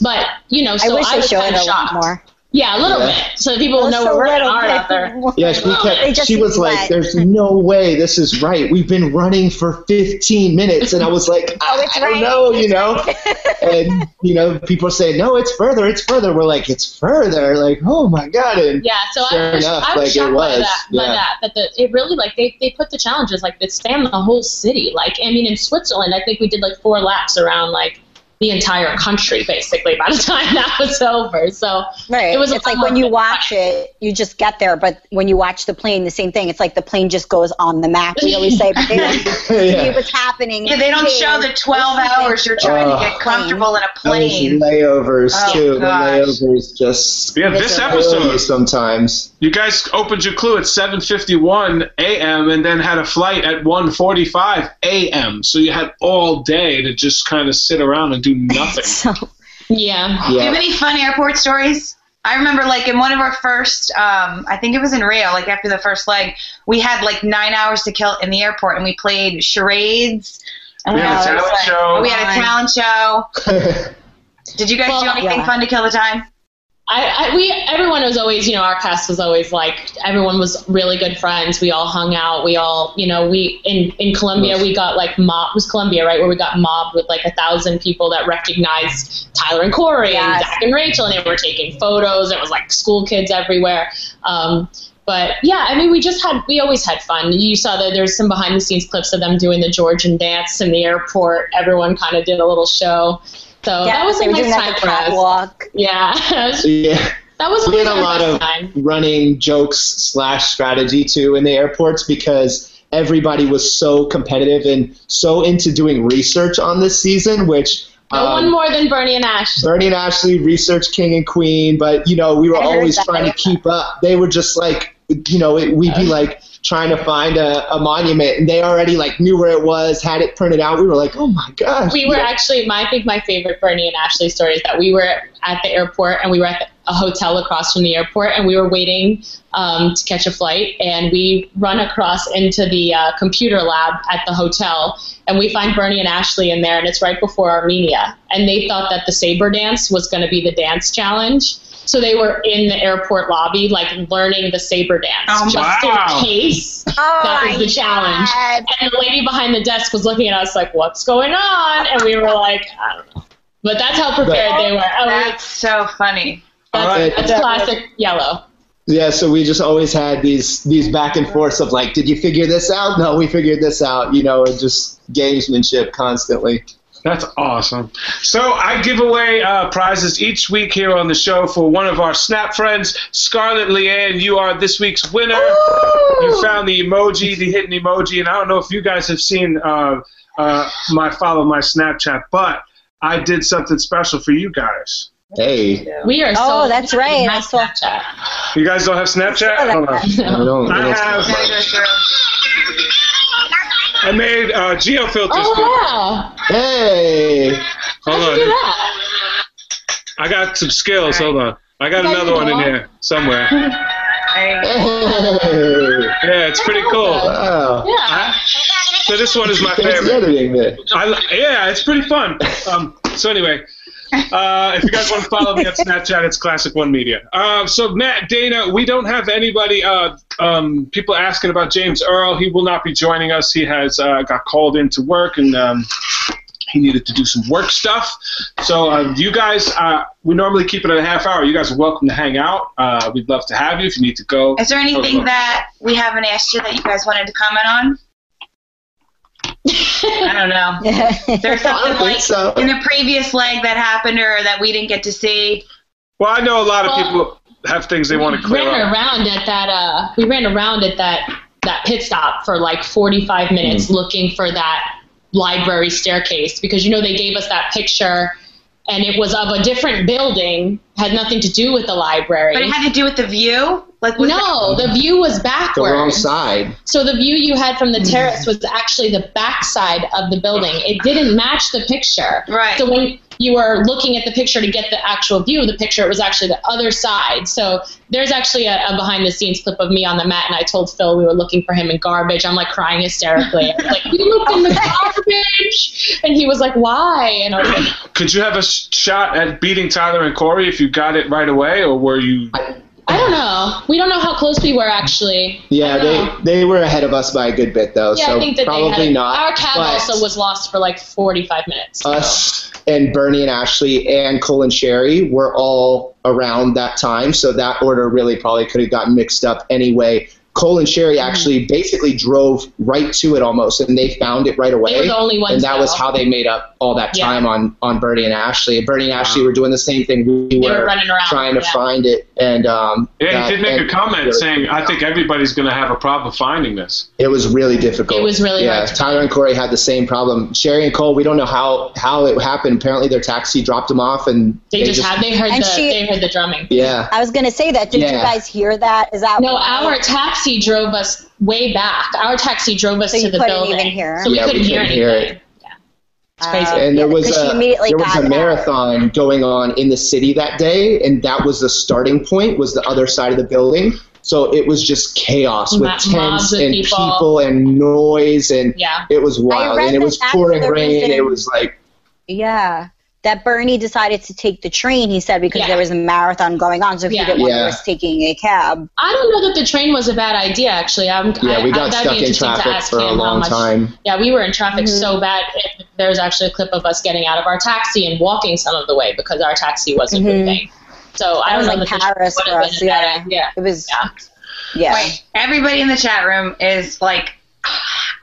But you know, so I wish I they was showed kind of a lot shocked. more. Yeah, a little Yeah. bit, so people will know Just a we're working little hard out there. Yes, we kept. She was like, wet. "There's no way this is right. We've been running for 15 minutes," and I was like, "I, Oh, it's I don't know," you know. and you know, people say, "No, it's further. It's further." We're like, "It's further." Like, oh my god! And Yeah, so Sure I was, enough, I was like, it shocked by was, that. By that, that the, it really like they, they put the challenges like that span the whole city. Like I mean, in Switzerland, I think we did like four laps around like the entire country basically by the time that was over. So Right. It was it's like when you more watch it, you just get there, but when you watch the plane, the same thing. It's like the plane just goes on the map. We always say, but they don't see yeah. what's happening. Yeah, they don't show the 12 hours you're trying to Oh. get comfortable in a Those plane. layovers Oh, too. gosh. The layovers just Yeah, this Listen, kill you episode, sometimes. you guys opened your clue at 7:51 a.m. and then had a flight at 1:45 a.m. So you had all day to just kind of sit around and do nothing. So, yeah, Do you have any fun airport stories? I remember, like, in one of our first, um, I think it was in Rio, like after the first leg, we had like nine hours to kill in the airport, and we played charades. And We had a talent like- show. We had a talent show. Did you guys do anything yeah. fun to kill the time? I, I we everyone was always you know our cast was always like everyone was really good friends. We all hung out. We all you know we in in Colombia we got like mob was Colombia right where we got mobbed with like a thousand people that recognized Tyler and Korey and Yes. Zach and Rachel and they were taking photos. It was like school kids everywhere. Um, but yeah, I mean, we just had, we always had fun. You saw that there's some behind the scenes clips of them doing the Georgian dance in the airport. Everyone kind of did a little show. So yeah, that was a were nice doing time like for the us. catwalk. Yeah. yeah. That was we had a lot of time. running jokes slash strategy too in the airports because everybody was so competitive and so into doing research on this season, which No um, one more than Burnie and Ashley. Burnie and Ashley research king and queen, but you know we were I always trying to keep up. They were just like, you know, it, we'd be like trying to find a, a monument, and they already like knew where it was, had it printed out. We were like, oh my gosh. We were actually, my, I think my favorite Burnie and Ashley story is that we were at the airport and we were at the, a hotel across from the airport and we were waiting um, to catch a flight and we run across into the uh, computer lab at the hotel and we find Burnie and Ashley in there and it's right before Armenia and they thought that the saber dance was going to be the dance challenge. So they were in the airport lobby, like learning the saber dance, Oh, just wow. in case Oh that was the challenge. God. And the lady behind the desk was looking at us like, "What's going on?" And we were like, "I don't know." But that's how prepared they were. Oh, That's so funny. That's, right. that's classic yellow. Yeah, so we just always had these these back and forths of like, did you figure this out? No, we figured this out. You know, and just gamesmanship constantly. That's awesome. So I give away uh, prizes each week here on the show for one of our Snap friends, Scarlett Leanne. You are this week's winner. You found the emoji, the hidden emoji, and I don't know if you guys have seen uh, uh, my follow my Snapchat, but I did something special for you guys. Hey, We are. Oh, so that's right. I saw- Snapchat. You guys don't have Snapchat? Hold on. I don't. I I don't have. Gotta go through. I made uh, geo filters. Oh wow! hey, Hold How'd you do on. that? I got some skills. All Hold on. I got another your one in here somewhere. There hey, Yeah, it's pretty cool. wow. Yeah. So this one is my Thanks for the favorite. editing there. I, yeah, it's pretty fun. Um, so anyway, uh, if you guys want to follow me on Snapchat, it's Classic One Media. Uh, so Matt, Dana, we don't have anybody. Uh, um, people asking about James Earl. He will not be joining us. He has uh, got called into work and. Um, he needed to do some work stuff. So, uh, you guys, uh, we normally keep it at a half hour. You guys are welcome to hang out. Uh, we'd love to have you if you need to go. Is there anything that we haven't asked you that you guys wanted to comment on? I don't know. There's something like so. in the previous leg that happened or that we didn't get to see. Well, I know a lot of Well, people have things they want to we clear ran up. around at that. Uh, we ran around at that that pit stop for like 45 minutes looking for that library staircase because you know they gave us that picture and it was of a different building had nothing to do with the library But it had to do with the view? Like was no the view was backwards. The wrong side. so the view you had from the hmm. terrace was actually the backside of the building it didn't match the picture Right. so when you were looking at the picture to get the actual view of the picture, it was actually the other side. So there's actually a, a behind the scenes clip of me on the mat, and I told Phil we were looking for him in garbage. I'm like crying hysterically. Like, we looked in the garbage, and he was like, why? And I was like, Could you have a shot at beating Tyler and Korey if you got it right away, or were you? I don't know. We don't know how close we were actually. Yeah, I don't know. they they were ahead of us by a good bit though, Yeah, so I think that probably they not. Our cab also was lost for like 45 minutes. so. us and Burnie and Ashley and Cole and Sheri were all around that time, so that order really probably could have gotten mixed up anyway. Cole and Sheri Mm-hmm. actually basically drove right to it almost, and they found it right away. They were the only ones and that was how they made up all that Yeah. time on on Burnie and Ashley. Burnie and Ashley were doing the same thing. We were, were running around, trying to yeah. find it, and um, Yeah, that- he did make a and- comment saying, "I think everybody's going to have a problem finding this." It was really difficult. It was really yeah. hard Tyler and Korey had the same problem. Sheri and Cole, we don't know how how it happened. Apparently, their taxi dropped them off, and they, just, had they heard the she- they heard the drumming. yeah. I was gonna say that. Did you guys hear that? Is that No, why? our taxi drove us way back. Our taxi drove us So to you the couldn't building. even hear? So we Yeah, we couldn't hear couldn't hear anything. it. Yeah. Crazy. Uh, And there Yeah, was a immediately there was got a out. marathon going on in the city that day, and that was the starting point. Was the other side of the building. So it was just chaos with Ma- tents and people. people. and noise, and Yeah. it was wild. And it was pouring rain. reason- It was like Yeah. That Burnie decided to take the train, he said, because Yeah. there was a marathon going on, so he Yeah. didn't want to Yeah. risk taking a cab. I don't know that the train was a bad idea. Actually, I'm. yeah, I, we I, got that'd stuck in traffic for a long much- time. Yeah, we were in traffic Mhm. so bad. It, there's actually a clip of us getting out of our taxi and walking some of the way because our taxi wasn't Mhm. moving. So I don't was know like the Paris would for us, been a bad yeah. It was, Yeah. yeah. Wait, everybody in the chat room is like,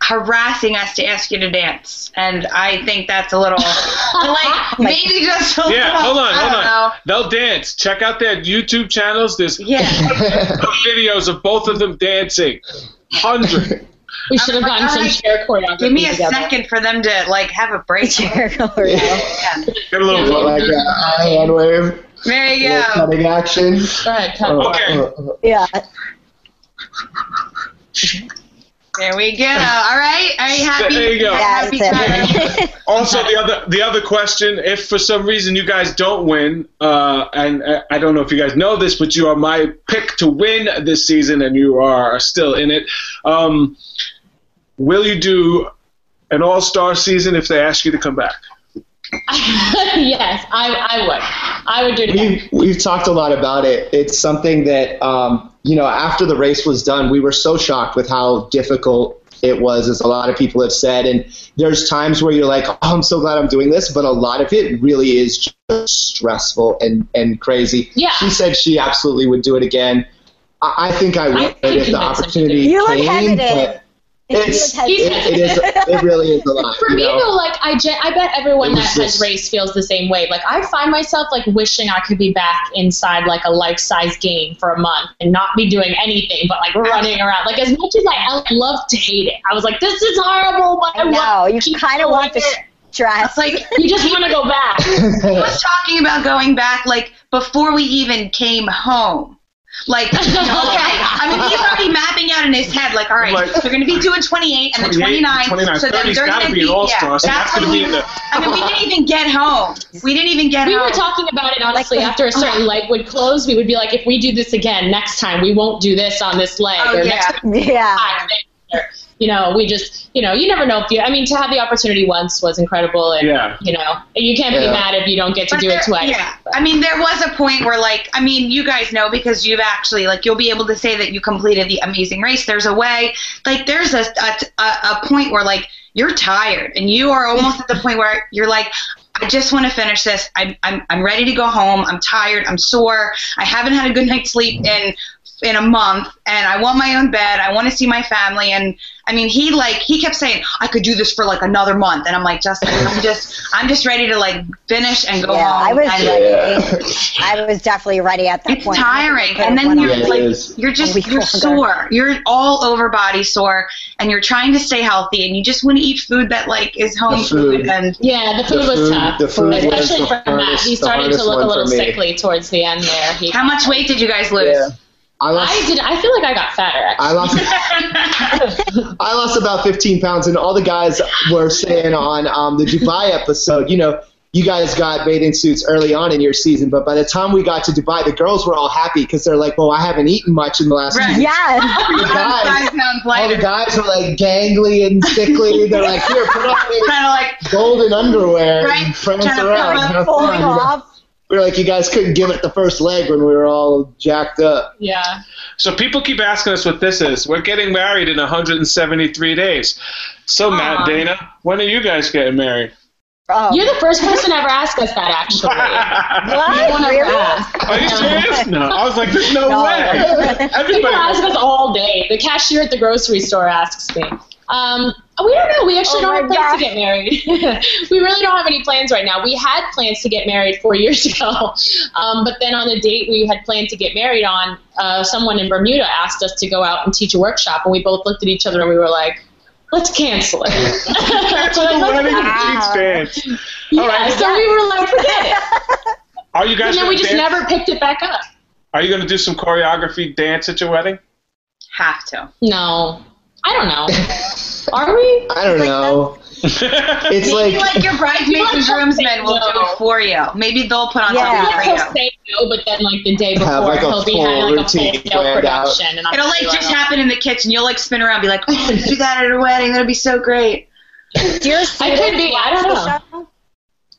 harassing us to ask you to dance, and I think that's a little like maybe just a Yeah, little. hold on, I hold on. know. They'll dance. Check out their YouTube channels. There's Yeah. videos of both of them dancing. Hundred. We should have gotten some Alright. chair choreography Give me a together. second for them to like have a break. Jericho Royale. Yeah. Get a little. like a hand wave, There you go. cutting action. Go ahead, cut. Uh, Okay. uh, uh, Yeah. There we go. All right. Are you happy? There you go. Happy time. Also, the other the other question: If for some reason you guys don't win, uh, and uh, I don't know if you guys know this, but you are my pick to win this season, and you are still in it. Um, will you do an All Star season if they ask you to come back? yes, I, I would. I would do it again. We've, we've talked a lot about it. It's something that, um, you know, after the race was done, we were so shocked with how difficult it was, as a lot of people have said. And there's times where you're like, oh, I'm so glad I'm doing this, but a lot of it really is just stressful and, and crazy. Yeah. She said she absolutely would do it again. I, I think I would could if the convince him to do opportunity it. You look came, hesitant. but it's, You it, it is, it really is a lot. For me, know? though, like I, ge- I bet everyone that was has just- raced feels the same way. Like I find myself like wishing I could be back inside like a life-size game for a month and not be doing anything but like running around. Like as much as I love to hate it, I was like, this is horrible, but I, I know. want You kind of want to doing it. stress. It's like You just want to go back. he was talking about going back like before we even came home. Like, okay, I mean, he's already mapping out in his head, like, all right, Like- they're going to be doing 28 and the 29. 29, so then they're gotta going to be be, an all-star, yeah, so that's what gonna be we- in the- I mean, we didn't even get home. We didn't even get We home. were talking about it honestly Like after a certain leg would close. We would be like, if we do this again next time, we won't do this on this leg. Oh, or yeah. next time, yeah. Five things. Or, you know, we just, you know, you never know if you. I mean, to have the opportunity once was incredible, and Yeah. you know, you can't be mad if you don't get to But do there- it twice. Yeah, I mean, there was a point where, like, I mean, you guys know because you've actually, like, you'll be able to say that you completed the amazing race. There's a way, like, there's a a, a, a point where, like, you're tired and you are almost at the point where you're like, I just want to finish this. I'm, I'm, I'm ready to go home. I'm tired. I'm sore. I haven't had a good night's sleep in in a month and I want my own bed. I want to see my family and I mean he like he kept saying I could do this for like another month and I'm like Justin I'm just I'm just ready to like finish and go Yeah, home. I was and, ready. I was definitely ready at that it's point. tiring and then you're Yeah, like you're just you're longer. sore you're all over body sore and you're trying to stay healthy and you just want to eat food that like is home food. food and Yeah, the food The was food- tough. the food was Especially the for Matt. He started to look a little sickly towards the end there. He, how much weight did you guys lose Yeah. I lost, I did. I feel like I got fatter. Actually. I lost I lost about 15 pounds, and all the guys were saying on um, the Dubai episode, you know, you guys got bathing suits early on in your season, but by the time we got to Dubai, the girls were all happy because they're like, well, I haven't eaten much in the last Right. few Yes. The guys, all the guys were like gangly and sickly. They're like, here, put on kind of like golden underwear Right. and prance Trying to around. fill up, Have Pulling fun, you know? off. We were like, you guys couldn't give it the first leg when we were all jacked up. yeah. So people keep asking us what this is. We're getting married in 173 days. So Matt, Dana, when are you guys getting married? Oh. You're the first person to ever ask us that. Actually, Are No one what? Really? asked. you serious? No. I was like, there's no, No. way. People Everybody. ask us all day. The cashier at the grocery store asks me. Um, we don't know. We actually Oh don't have plans God. to get married. we really don't have any plans right now. We had plans to get married four years ago, um, but then on the date we had planned to get married on, uh, someone in Bermuda asked us to go out and teach a workshop, and we both looked at each other and we were like, "Let's cancel it." Cancel the wedding not- and Wow. Pete's dance. Yeah, All right. so we were like, "Forget it," Are you guys and then we gonna just dance? never picked it back up. Are you going to do some choreography dance at your wedding? have to No, I don't know. Are we? I don't know. It's Maybe like, like your bridesmaids and groomsmen will do it for you. Maybe they'll put on Yeah. something Like for he'll you. say no, but then like the day before Have, like, a he'll be having like a routine full scale out. production, and I'm It'll like just happen in the kitchen. You'll like spin around, and be like, "Oh, do that at a wedding. That'd be so great." Do your I could be. I don't know.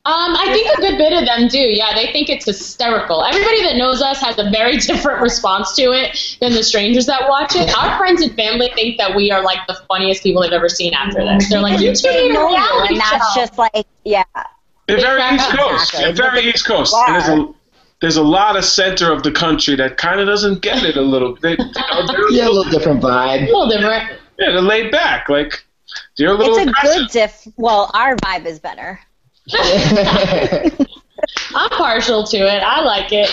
Watch the show? Um, I think a good bit of them do. Yeah, they think it's hysterical. Everybody that knows us has a very different response to it than the strangers that watch it. Our friends and family think that we are like the funniest people they've ever seen after this. They're like, you two They know you, reality and that's just like, yeah. They're very East. Coast. They're very East Coast. Wow. There's a there's a lot of center of the country that kind of doesn't get it a little. They, you know, yeah, a little different vibe. a little different. yeah, they're laid back. Like You're a little It's a aggressive. good diff. Well, our vibe is better. I'm partial to it. I like it.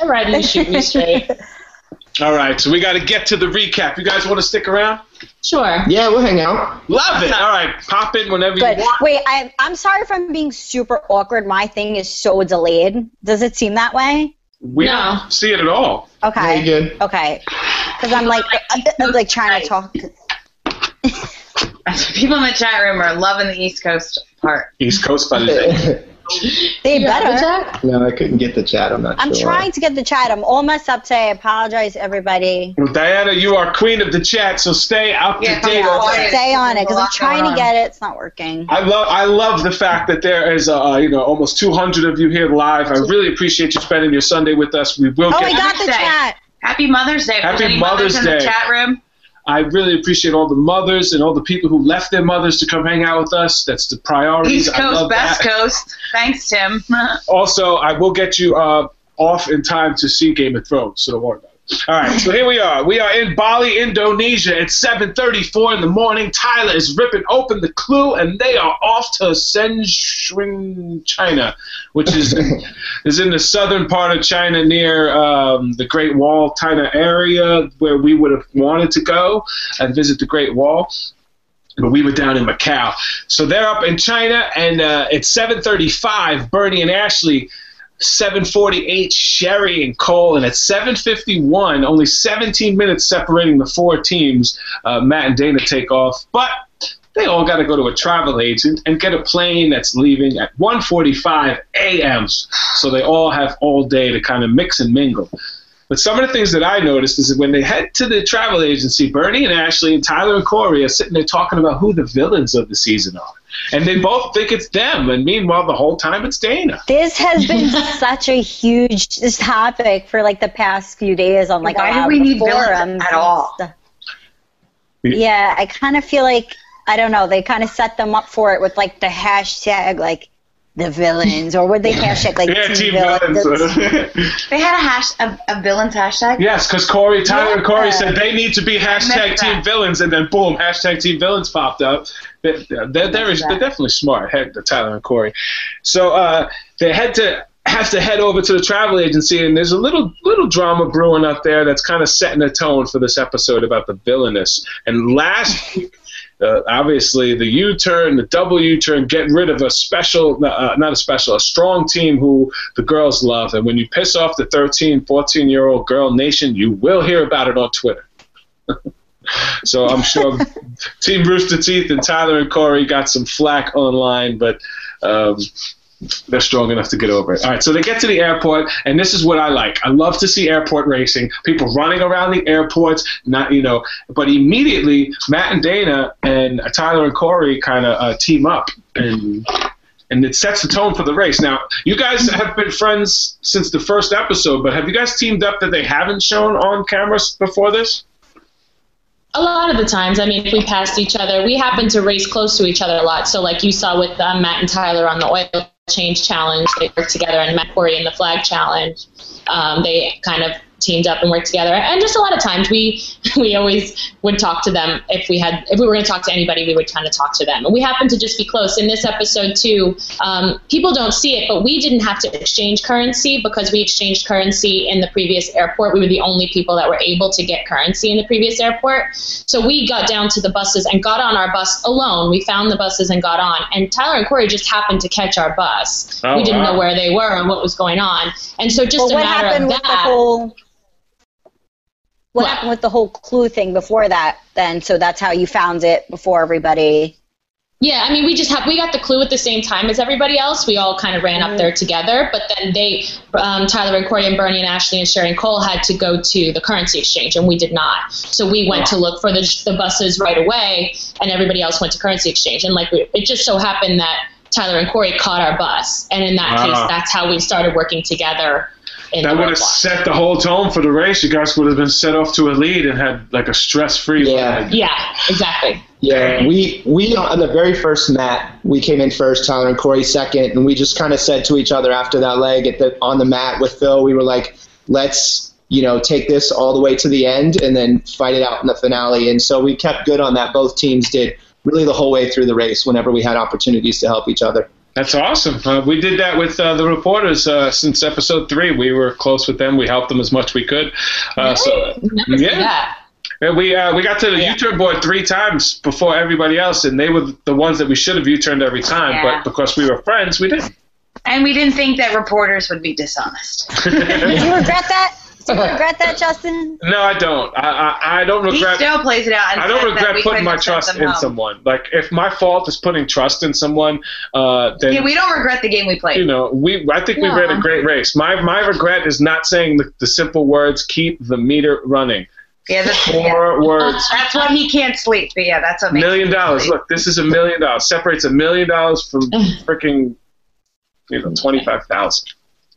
I'm ready to shoot me straight. All right, so we got to get to the recap. You guys want to stick around? Sure. yeah, we'll hang out. Love it. All right, pop in whenever Good. you want. Wait, I, I'm sorry if I'm being super awkward. My thing is so delayed. Does it seem that way? We No. don't see it at all. Okay. Very good. Okay. Because I'm like, I'm like trying to talk. People in the chat room are loving the East Coast part. East Coast by the day. They You the better. chat? no, I couldn't get the chat. I'm not I'm sure. trying to get the chat. I'm all messed up today. I apologize, everybody. Well, Diana, you are queen of the chat, so stay up Yeah, to date come on on. that. Stay on it because I'm There's a lot trying to get it. It's not working. I love I love the fact that there is uh, you know almost 200 of you here live. I really appreciate you spending your Sunday with us. We will Oh, get I got the Mother's Day. chat. Happy Mother's Day. Happy there's Mother's mothers in the Day. chat room. I really appreciate all the mothers and all the people who left their mothers to come hang out with us. That's the priority. East Coast, that. Coast. Thanks, Tim. Also, I will get you uh, off in time to see Game of Thrones, so don't worry about it. All right, so here we are. We are in Bali, Indonesia. It's 7:34 in the morning. Tyler is ripping open the clue, and they are off to Shenzhen, China, which is is in the southern part of China near um, the Great Wall China area, where we would have wanted to go and visit the Great Wall but we were down in Macau. So they're up in China, and uh, it's 7:35. Burnie and Ashley, 7:48. Sheri and Cole, and at 7:51, only 17 minutes separating the four teams. Uh, Matt and Dana take off, but they all got to go to a travel agent and get a plane that's leaving at 1:45 a.m. So they all have all day to kind of mix and mingle. But some of the things that I noticed is that when they head to the travel agency, Burnie and Ashley and Tyler and Korey are sitting there talking about who the villains of the season are. And they both think it's them. And meanwhile, the whole time it's Dana. This has been such a huge topic for like the past few days on like Why do we of need villains forums at all? Yeah, I kind of feel like I don't know. They kind of set them up for it with like the hashtag like the villains or would they hashtag like Yeah, team team villains? villains. They had a hash a, a villains hashtag. yes, because Korey, Tyler, and Korey Yeah. said they need to be hashtag team that. villains, and then boom, hashtag team villains popped up. They're, they're, they're, they're definitely smart, head the Tyler and Korey. So uh, they had to have to head over to the travel agency, and there's a little little drama brewing up there that's kind of setting the tone for this episode about the villainous. And last week, uh, obviously the U-turn, the double U-turn, get rid of a special, uh, not a special, a strong team who the girls love. And when you piss off the 13, 14 year old girl nation, you will hear about it on Twitter. so I'm sure Team Rooster Teeth and Tyler and Korey got some flack online, but um, they're strong enough to get over it. All right, so they get to the airport, and this is what I like. I love to see airport racing. People running around the airports, not you know. But immediately, Matt and Dana and Tyler and Korey kind of uh, team up, and and it sets the tone for the race. Now, you guys have been friends since the first episode, but have you guys teamed up that they haven't shown on cameras before this? A lot of the times, I mean, if we passed each other, we happen to race close to each other a lot. So, like you saw with um, Matt and Tyler on the oil change challenge, they worked together, and Matt Korey in the flag challenge, um, they kind of teamed up and worked together. And just a lot of times, we we always would talk to them if we had if we were going to talk to anybody, we would kind of talk to them. And we happened to just be close. In this episode too, um, people don't see it, but we didn't have to exchange currency because we exchanged currency in the previous airport. We were the only people that were able to get currency in the previous airport. So we got down to the buses and got on our bus alone. We found the buses and got on. And Tyler and Korey just happened to catch our bus. Oh, we didn't wow. know where they were and what was going on. And so just Well, a what matter happened of with the that. Whole? What, What? happened with the whole clue thing before that? Then, so that's how you found it before everybody. Yeah, I mean, we just have we got the clue at the same time as everybody else. We all kind of ran up there together, but then they, um, Tyler and Korey and Burnie and Ashley and sharon and Cole had to go to the currency exchange, and we did not. So we went to look for the, the buses right away, and everybody else went to currency exchange. And like we, it just so happened that Tyler and Korey caught our bus, and in that Wow. case, that's how we started working together. In That would have roadblock. set the whole tone for the race. You guys would have been set off to a lead and had like a stress-free. Yeah. Yeah, exactly. Yeah, we we on the very first mat, we came in first, Tyler and Korey second, and we just kind of said to each other after that leg at the on the mat with Phil, we were like, let's you know take this all the way to the end and then fight it out in the finale. And so we kept good on that. Both teams did really the whole way through the race whenever we had opportunities to help each other. That's awesome. Uh, we did that with uh, the reporters uh, since episode three. We were close with them. We helped them as much we could. Uh, so, Never yeah. that. And we uh, we got to the U-turn board three times before everybody else, and they were the ones that we should have U-turned every time. Yeah. But because we were friends, we didn't. And we didn't think that reporters would be dishonest. Do you regret that? Do you regret that, Justin? No, I don't. I I, I don't regret. He regret. still plays it out. I don't says that regret putting my trust in home. someone. Like if my fault is putting trust in someone, uh, then Yeah, we don't regret the game we played. you know we. I think we No. ran a great race. My my regret is not saying the, the simple words "keep the meter running." yeah, that's, yeah. Four words. that's what he can't sleep. But yeah, that's a million dollars. sleep. Look, this is a million dollars. Separates a million dollars from freaking, you know, twenty five thousand.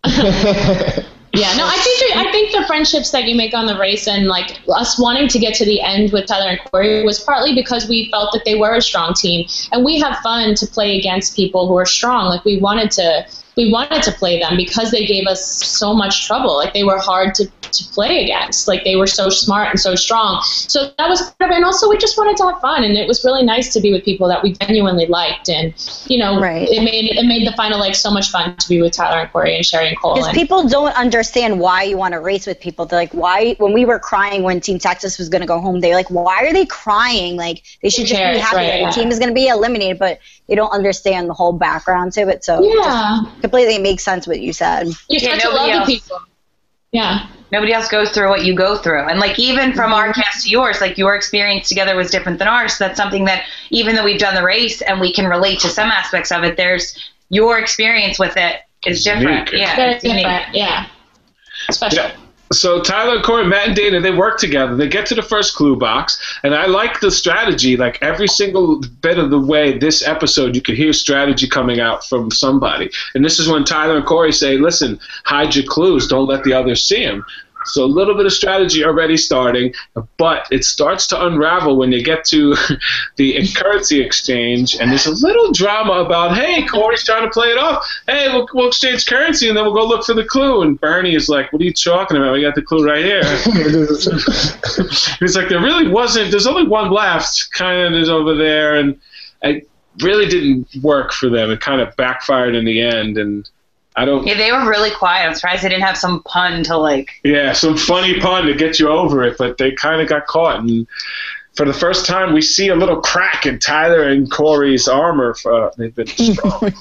Yeah, no, I think I think the friendships that you make on the race and like us wanting to get to the end with Tyler and Korey was partly because we felt that they were a strong team, and we have fun to play against people who are strong. Like we wanted to we wanted to play them because they gave us so much trouble. Like they were hard to, to play against. Like they were so smart and so strong. So that was part of it. And also we just wanted to have fun and it was really nice to be with people that we genuinely liked and you know Right. it made it made the final like so much fun to be with Tyler and Korey and Sheri and Cole. Because people don't understand why you want to race with people. They're like, why? When we were crying when Team Texas was going to go home, they're like, why are they crying? Like they should just be happy right, that yeah. the team is going to be eliminated, but they don't understand the whole background to it. So yeah. just completely makes sense what you said. You Yeah, start to nobody love the else. people. Yeah. Nobody else goes through what you go through. And like even from mm-hmm. our cast to yours, like your experience together was different than ours. So that's something that even though we've done the race and we can relate to some aspects of it, there's your experience with it is different. Unique. Yeah. Very it's unique. Yeah. Special. Yeah. So Tyler and Korey, Matt and Dana, they work together. They get to the first clue box, and I like the strategy. Like every single bit of the way, this episode, you could hear strategy coming out from somebody. And this is when Tyler and Korey say, "Listen, hide your clues. Don't let the others see them." So a little bit of strategy already starting, but it starts to unravel when you get to the currency exchange, and there's a little drama about, hey, Korey's trying to play it off. Hey, we'll, we'll exchange currency, and then we'll go look for the clue. And Burnie is like, what are you talking about? We got the clue right here. He's like, there really wasn't. There's only one left. Kind of is over there, and it really didn't work for them. It kind of backfired in the end, and I don't. Yeah, they were really quiet. I'm surprised they didn't have some pun to like. Yeah, some funny pun to get you over it, but they kind of got caught. And for the first time, we see a little crack in Tyler and Korey's armor. For, they've been strong.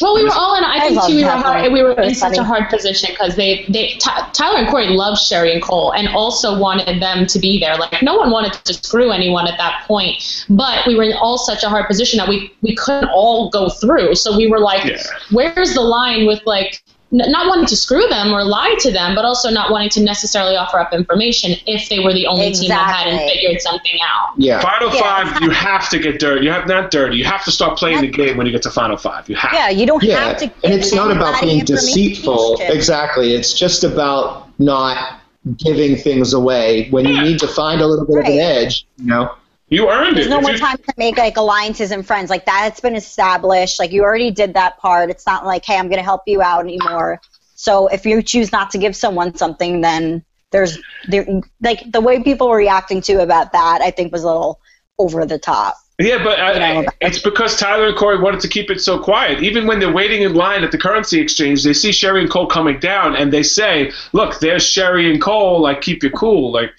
Well, we were all in. I I think too. We were hard, we were in such funny. a hard position because they, they Ty, Tyler and Korey loved Sheri and Cole, and also wanted them to be there. Like no one wanted to screw anyone at that point, but we were in all such a hard position that we we couldn't all go through. So we were like, Yeah. where's the line with like not wanting to screw them or lie to them, but also not wanting to necessarily offer up information if they were the only team that hadn't figured something out. yeah. Final Yeah, five, you have to get dirty. You have not dirty. You have to start playing the game when you get to final five. You have. Yeah, you don't Yeah, have to. and it's not about being deceitful. Exactly. It's just about not giving things away when you need to find a little bit of an edge. You know. You earned There's it. There's no more time to make like alliances and friends. Like that's been established. Like you already did that part. It's not like, hey, I'm gonna help you out anymore. So if you choose not to give someone something, then there's there like the way people were reacting to about that. I think was a little over the top. Yeah, but I, You know, it's because Tyler and Korey wanted to keep it so quiet. Even when they're waiting in line at the currency exchange, they see Sheri and Cole coming down, and they say, "Look, there's Sheri and Cole. Like, keep you cool." Like,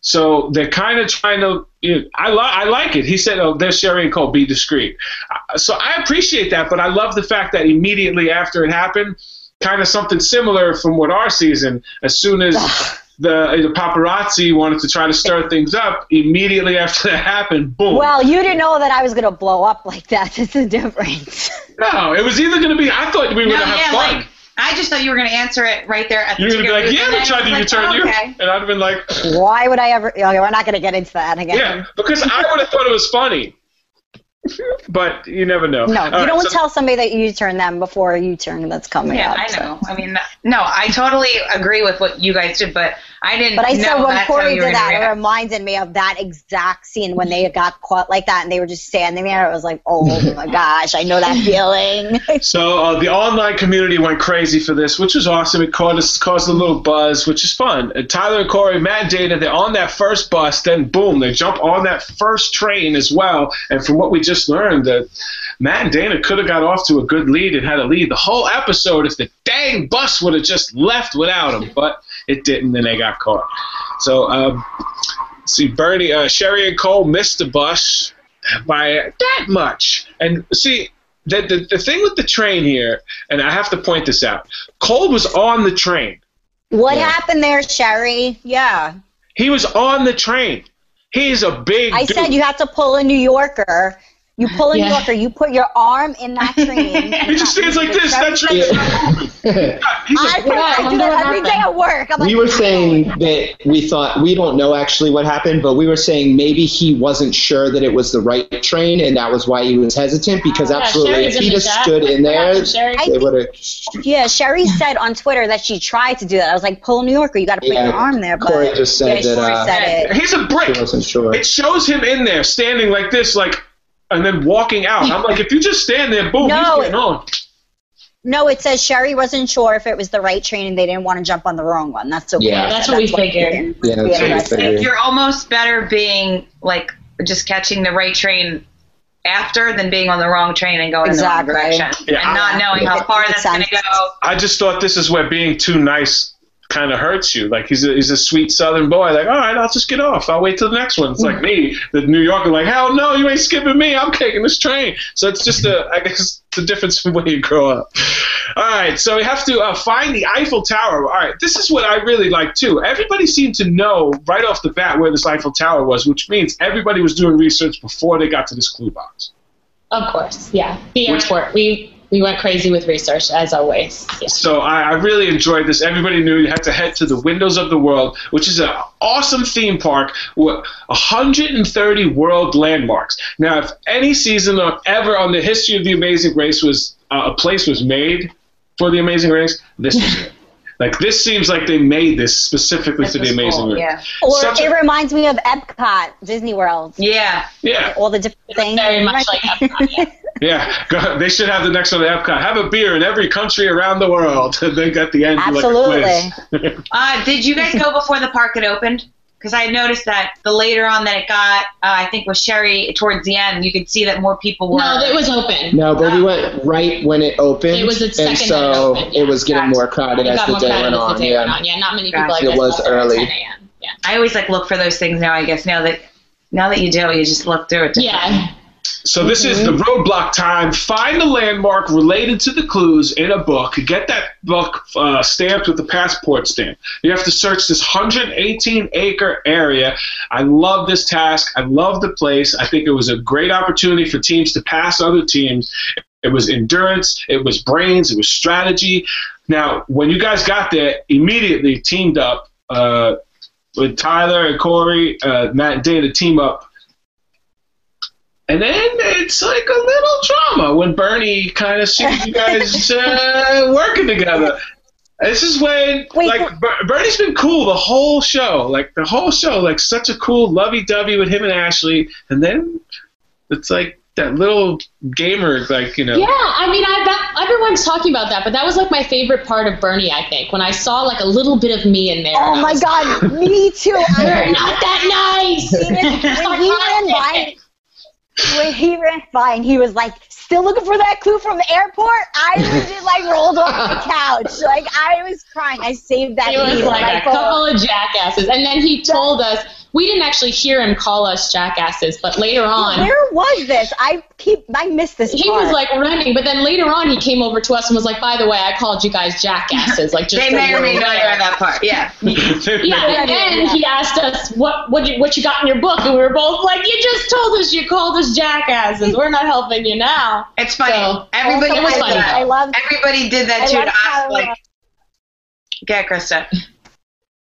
so they're kind of trying to. You know, I li- I like it. He said, "Oh, there's Sheri and Cole. Be discreet." Uh, So I appreciate that, but I love the fact that immediately after it happened, kind of something similar from what our season. As soon as the, the paparazzi wanted to try to stir things up, immediately after that happened, boom. Well, you didn't know that I was gonna blow up like that. That's the difference. No, it was either going to be. I thought we were No, going to have yeah, fun. like I just thought you were going to answer it right there at the you were going to be like, "Yeah, booth, we tried to then U-turn it's you," like, okay. and I'd have been like, Why would I ever? Okay, we're not gonna get into that again. "Yeah," because I would have thought it was funny. But you never know. No, All you right, don't so- tell somebody that you turn them before you turn that's coming Yeah, up. I so. know. I mean, no, I totally agree with what you guys did, but I didn't. But I said when Korey did gonna that, it reminded me of that exact scene when they got caught like that and they were just standing there. It was like, oh my gosh, I know that feeling. So uh, the online community went crazy for this, which was awesome. It caused, caused a little buzz, which is fun. And Tyler and Korey, Matt and Dana, they're on that first bus, then boom, they jump on that first train as well. And from what we just learned, that Matt and Dana could have got off to a good lead and had a lead the whole episode if the dang bus would have just left without them. But it didn't, and they got caught. So, um, see, Burnie, uh, Sheri and Cole missed the bus by that much. And see, the, the, the thing with the train here, and I have to point this out, Cole was on the train. what Yeah. happened there, Sheri? Yeah. He was on the train. He's a big I dude. said you have to pull a New Yorker. You pull a New Yeah. Yorker, you put your arm in that train. he just stands like this. That train is not moving. He's a I, Yeah, I do that every day at work. I'm like, we were saying that we thought we don't know actually what happened, but we were saying maybe he wasn't sure that it was the right train, and that was why he was hesitant. Because Yeah, absolutely, Sheri's if he the just chat. stood in there, happened, they would have. Yeah, Sheri said on Twitter that she tried to do that. I was like, pull a New Yorker, you got to put Yeah, your arm there. But Korey just said yeah, that, uh, said it. He's a brick. He wasn't sure. It shows him in there standing like this, like, and then walking out. I'm like, if you just stand there, boom, No, he's getting on. No, it says Sheri wasn't sure if it was the right train and they didn't want to jump on the wrong one. That's okay. Yeah. That's what we figured. Yeah, that's what we figured. you're almost better being like just catching the right train after than being on the wrong train and going Exactly. in the wrong direction Yeah, and not I- knowing how far makes that's going to go. I just thought this is where being too nice kind of hurts you. Like he's a, he's a sweet Southern boy. Like, all right, I'll just get off. I'll wait till the next one. It's like me, the New Yorker. Like, hell no, you ain't skipping me. I'm taking this train. So it's just a, I guess, the difference from where you grow up. All right, so we have to uh, find the Eiffel Tower. All right, this is what I really like too. Everybody seemed to know right off the bat where this Eiffel Tower was, which means everybody was doing research before they got to this clue box. Of course, yeah. The Which- airport. We we went crazy with research as always. Yeah. So I, I really enjoyed this. Everybody knew you had to head to the Windows of the World, which is an awesome theme park with 130 world landmarks. Now, if any season or ever on the history of the Amazing Race was uh, a place was made for the Amazing Race, this was it. Like this seems like they made this specifically This for the Amazing cool, Race. yeah. Or Such a- it reminds me of Epcot, Disney World. Yeah. Yeah, All the different things. Very much like Epcot, yeah. yeah. Go- They should have the next one at Epcot. Have a beer in every country around the world. And then at the end, do like a Absolutely. quiz. Uh, did you guys go before the park had opened? Because I noticed that the later on that it got, uh, I think with Sheri towards the end, you could see that more people were. No, it was open. No, but we went right when it opened, It was the second and that it so opened, yeah. it was getting more crowded as the more day crowded went as the on. day Yeah. went on. Yeah, not many people Gotcha. I It was got there at early. 10 a.m. Yeah. I always like look for those things now. I guess now that now that you do, you just look through it. Yeah. So this is the roadblock time. Find the landmark related to the clues in a book. Get that book uh, stamped with the passport stamp. You have to search this 118 acre area. I love this task. I love the place. I think it was a great opportunity for teams to pass other teams. It was endurance. It was brains. It was strategy. Now, when you guys got there, immediately teamed up uh, with Tyler and Korey, uh, Matt and Dana team up and then it's like a little drama when Burnie kind of sees you guys uh, working together. This is when, Wait, like, Ber- Burnie's been cool the whole show. Like, the whole show, like, such a cool lovey dovey with him and Ashley. And then it's like that little gamer, like, you know. Yeah, I mean, I that, everyone's talking about that, but that was like my favorite part of Burnie. I think when I saw like a little bit of me in there. Oh my was God, me too. You're not that nice. when he ran by, when he ran by and he was like, still looking for that clue from the airport, I legit like rolled off the couch. Like I was crying. I saved that. He was video on like my a phone. couple of jackasses, and then he told us we didn't actually hear him call us jackasses, but later on. Where was this? I keep I missed this. He part. was like running, but then later on he came over to us and was like, "By the way, I called you guys jackasses." Like just They so may or you're may not aware. hear that part. Yeah. Yeah, and then he asked us what what you, what you got in your book, and we were both like, "You just told us you called us jackasses. We're not helping you now." It's funny. So- everybody it was did funny, that. I love. Everybody did that I too love to us. how, Like, uh, get Krista.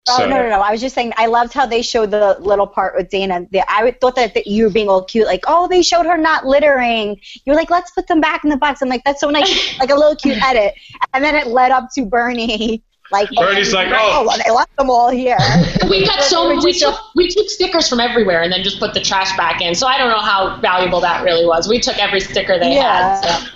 Oh So- no, no, no! I was just saying. I loved how they showed the little part with Dana. The, I thought that, that you were being all cute, like, oh, they showed her not littering. You're like, let's put them back in the box. I'm like, that's so nice, like a little cute edit. And then it led up to Burnie Like Burnie's like, oh, oh, well, they left them all here. We got so They we took we took stickers from everywhere and then just put the trash back in. So I don't know how valuable that really was. We took every sticker they Yeah. had. So.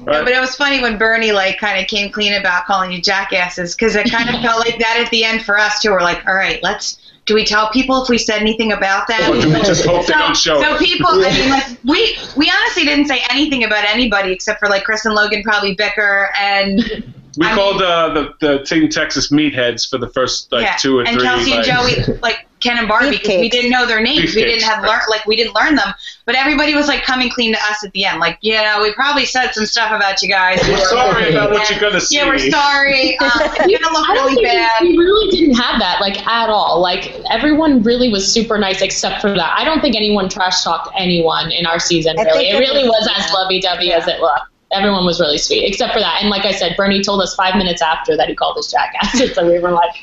Right. But it was funny when Burnie like kind of came clean about calling you jackasses because it kind of felt like that at the end for us too. We're like, all right, let's. Do we tell people if we said anything about that? Or do we just hope they so, don't show so it? people, I mean, like we we honestly didn't say anything about anybody except for like Chris and Logan probably bicker and we I called uh, the the Team Texas meatheads for the first like yeah, two or and three. Kelsey and like- Joey like Ken and Barbie because we didn't know their names. We Beefcakes. didn't have learn like we didn't learn them. But everybody was like coming clean to us at the end. Like, you know, we probably said some stuff about you guys. We're sorry about what you're gonna see. Yeah, we're sorry. Um, it's gonna look really bad. we, we really didn't have that like at all. Like everyone really was super nice except for that. I don't think anyone trash talked anyone in our season. Really, it it really was- was as lovey dovey as it looked. Everyone was really sweet except for that. And like I said, Burnie told us five minutes after that he called us jackasses. So we were like,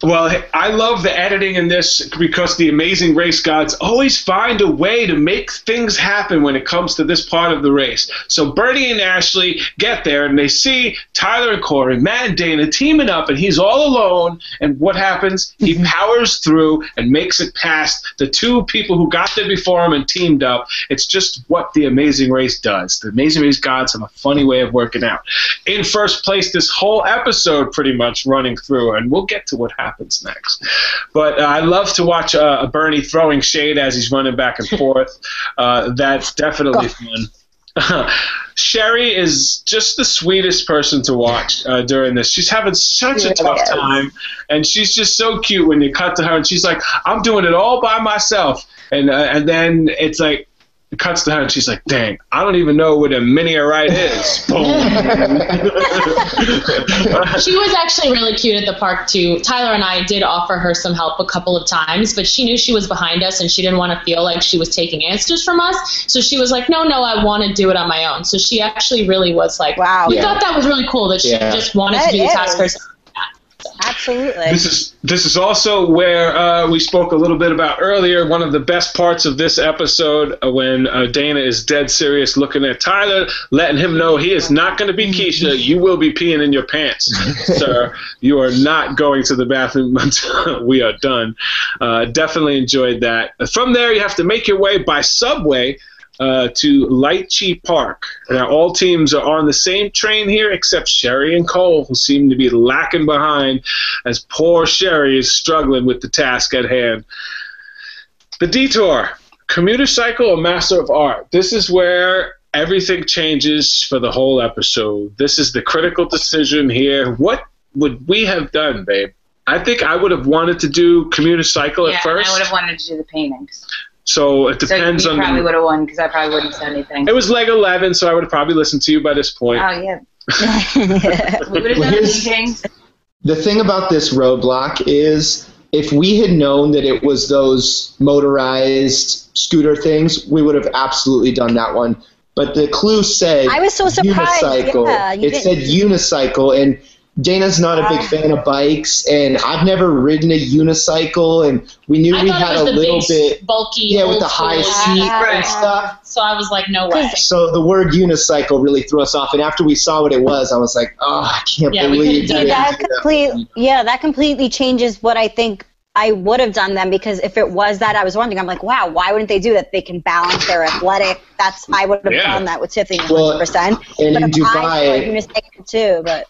Well, I love the editing in this because the amazing race gods always find a way to make things happen when it comes to this part of the race. So Burnie and Ashley get there and they see Tyler and Korey, Matt and Dana teaming up, and he's all alone. And what happens? He mm-hmm. powers through and makes it past the two people who got there before him and teamed up. It's just what the amazing race does. The amazing race gods have a funny way of working out. In first place, this whole episode pretty much running through, and we'll get to what happens next. But uh, I love to watch uh, Burnie throwing shade as he's running back and forth. Uh, that's definitely fun. Sheri is just the sweetest person to watch uh, during this. She's having such a tough time, and she's just so cute when you cut to her, and she's like, "I'm doing it all by myself," and uh, and then it's like. It cuts to her and she's like, "Dang, I don't even know what a mini right is." Boom. she was actually really cute at the park too. Tyler and I did offer her some help a couple of times, but she knew she was behind us and she didn't want to feel like she was taking answers from us. So she was like, "No, no, I want to do it on my own." So she actually really was like, Wow. We Yeah. thought that was really cool that she Yeah. just wanted That to do the is. task herself. Absolutely. This is this is also where uh, we spoke a little bit about earlier. One of the best parts of this episode uh, when uh, Dana is dead serious, looking at Tyler, letting him know he is not going to be Keisha. You will be peeing in your pants, sir. You are not going to the bathroom until we are done. Uh, definitely enjoyed that. From there, you have to make your way by subway uh, to Lychee Park. Now, all teams are on the same train here except Sheri and Cole, who seem to be lacking behind as poor Sheri is struggling with the task at hand. The detour, commuter cycle a master of art. This is where everything changes for the whole episode. This is the critical decision here. What would we have done, babe? I think I would have wanted to do commuter cycle Yeah, at first. I would have wanted to do the paintings. So it So depends you on probably the, would have won because I probably wouldn't have said anything. It was leg 11, so I would have probably listened to you by this point. Oh yeah, we would have done the. The thing about this roadblock is if we had known that it was those motorized scooter things, we would have absolutely done that one. But the clue said I was so surprised. unicycle. Yeah, it didn't- said unicycle, and Dana's not a big Ah. fan of bikes, and I've never ridden a unicycle, and we knew I we had it a the little big, bit, bulky, yeah, with old the high seat Right. and stuff. So I was like, no way. So the word unicycle really threw us off, and after we saw what it was, I was like, oh, I can't Yeah, we believe that. that complete yeah that completely changes what i think i would have done then because if it was that i was wondering i'm like wow why wouldn't they do that they can balance their athletic that's i would have Yeah. done that with tiffany 100% Well, and but in if I saw Dubai, unicycle too but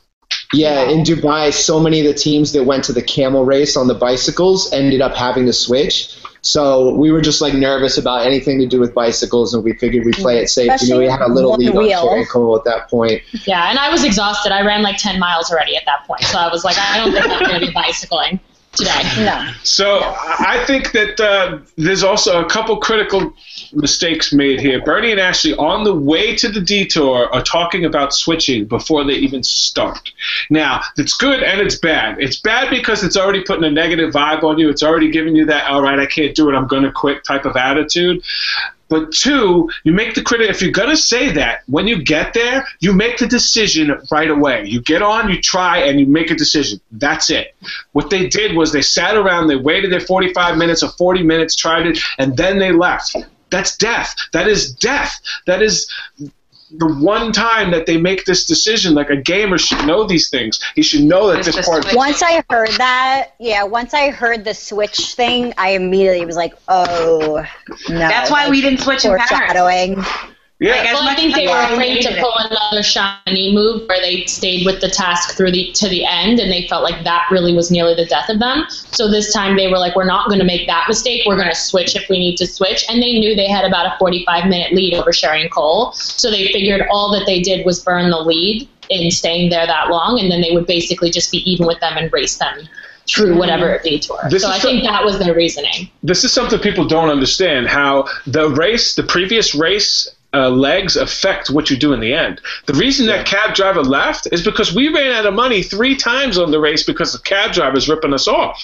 Yeah, in Dubai, so many of the teams that went to the camel race on the bicycles ended up having to switch. So we were just like nervous about anything to do with bicycles, and we figured we'd play it safe. you know, we had a little lead one on wheel. Cole at that point. Yeah, and I was exhausted. I ran like 10 miles already at that point. So I was like, I don't think I'm going to be bicycling today. no So I think that uh, there's also a couple critical mistakes made here. Burnie and Ashley, on the way to the detour, are talking about switching before they even start. Now, it's good and it's bad. It's bad because it's already putting a negative vibe on you. It's already giving you that, all right, I can't do it, I'm going to quit type of attitude. But two, you make the critic. If you're gonna say that, when you get there, you make the decision right away. You get on, you try, and you make a decision. That's it. What they did was they sat around, they waited their 45 minutes or 40 minutes, tried it, and then they left. That's death. That is death. That is the one time that they make this decision. Like a gamer should know these things. He should know that this part. Once I heard that, yeah, once I heard the switch thing, I immediately was like, oh, no. That's why we didn't switch in Paris. Foreshadowing. Yeah, Like, Well, I think they were afraid to pull another shiny move where they stayed with the task through the to the end, and they felt like that really was nearly the death of them. So this time they were like, "We're not going to make that mistake. We're going to switch if we need to switch." And they knew they had about a 45 minute lead over Sheri and Cole, so they figured all that they did was burn the lead in staying there that long, and then they would basically just be even with them and race them through whatever detour. This so is I so- think that was their reasoning. this is something people don't understand how the race, the previous race. Uh, legs affect what you do in the end. The reason that cab driver left is because we ran out of money three times on the race because the cab driver is ripping us off.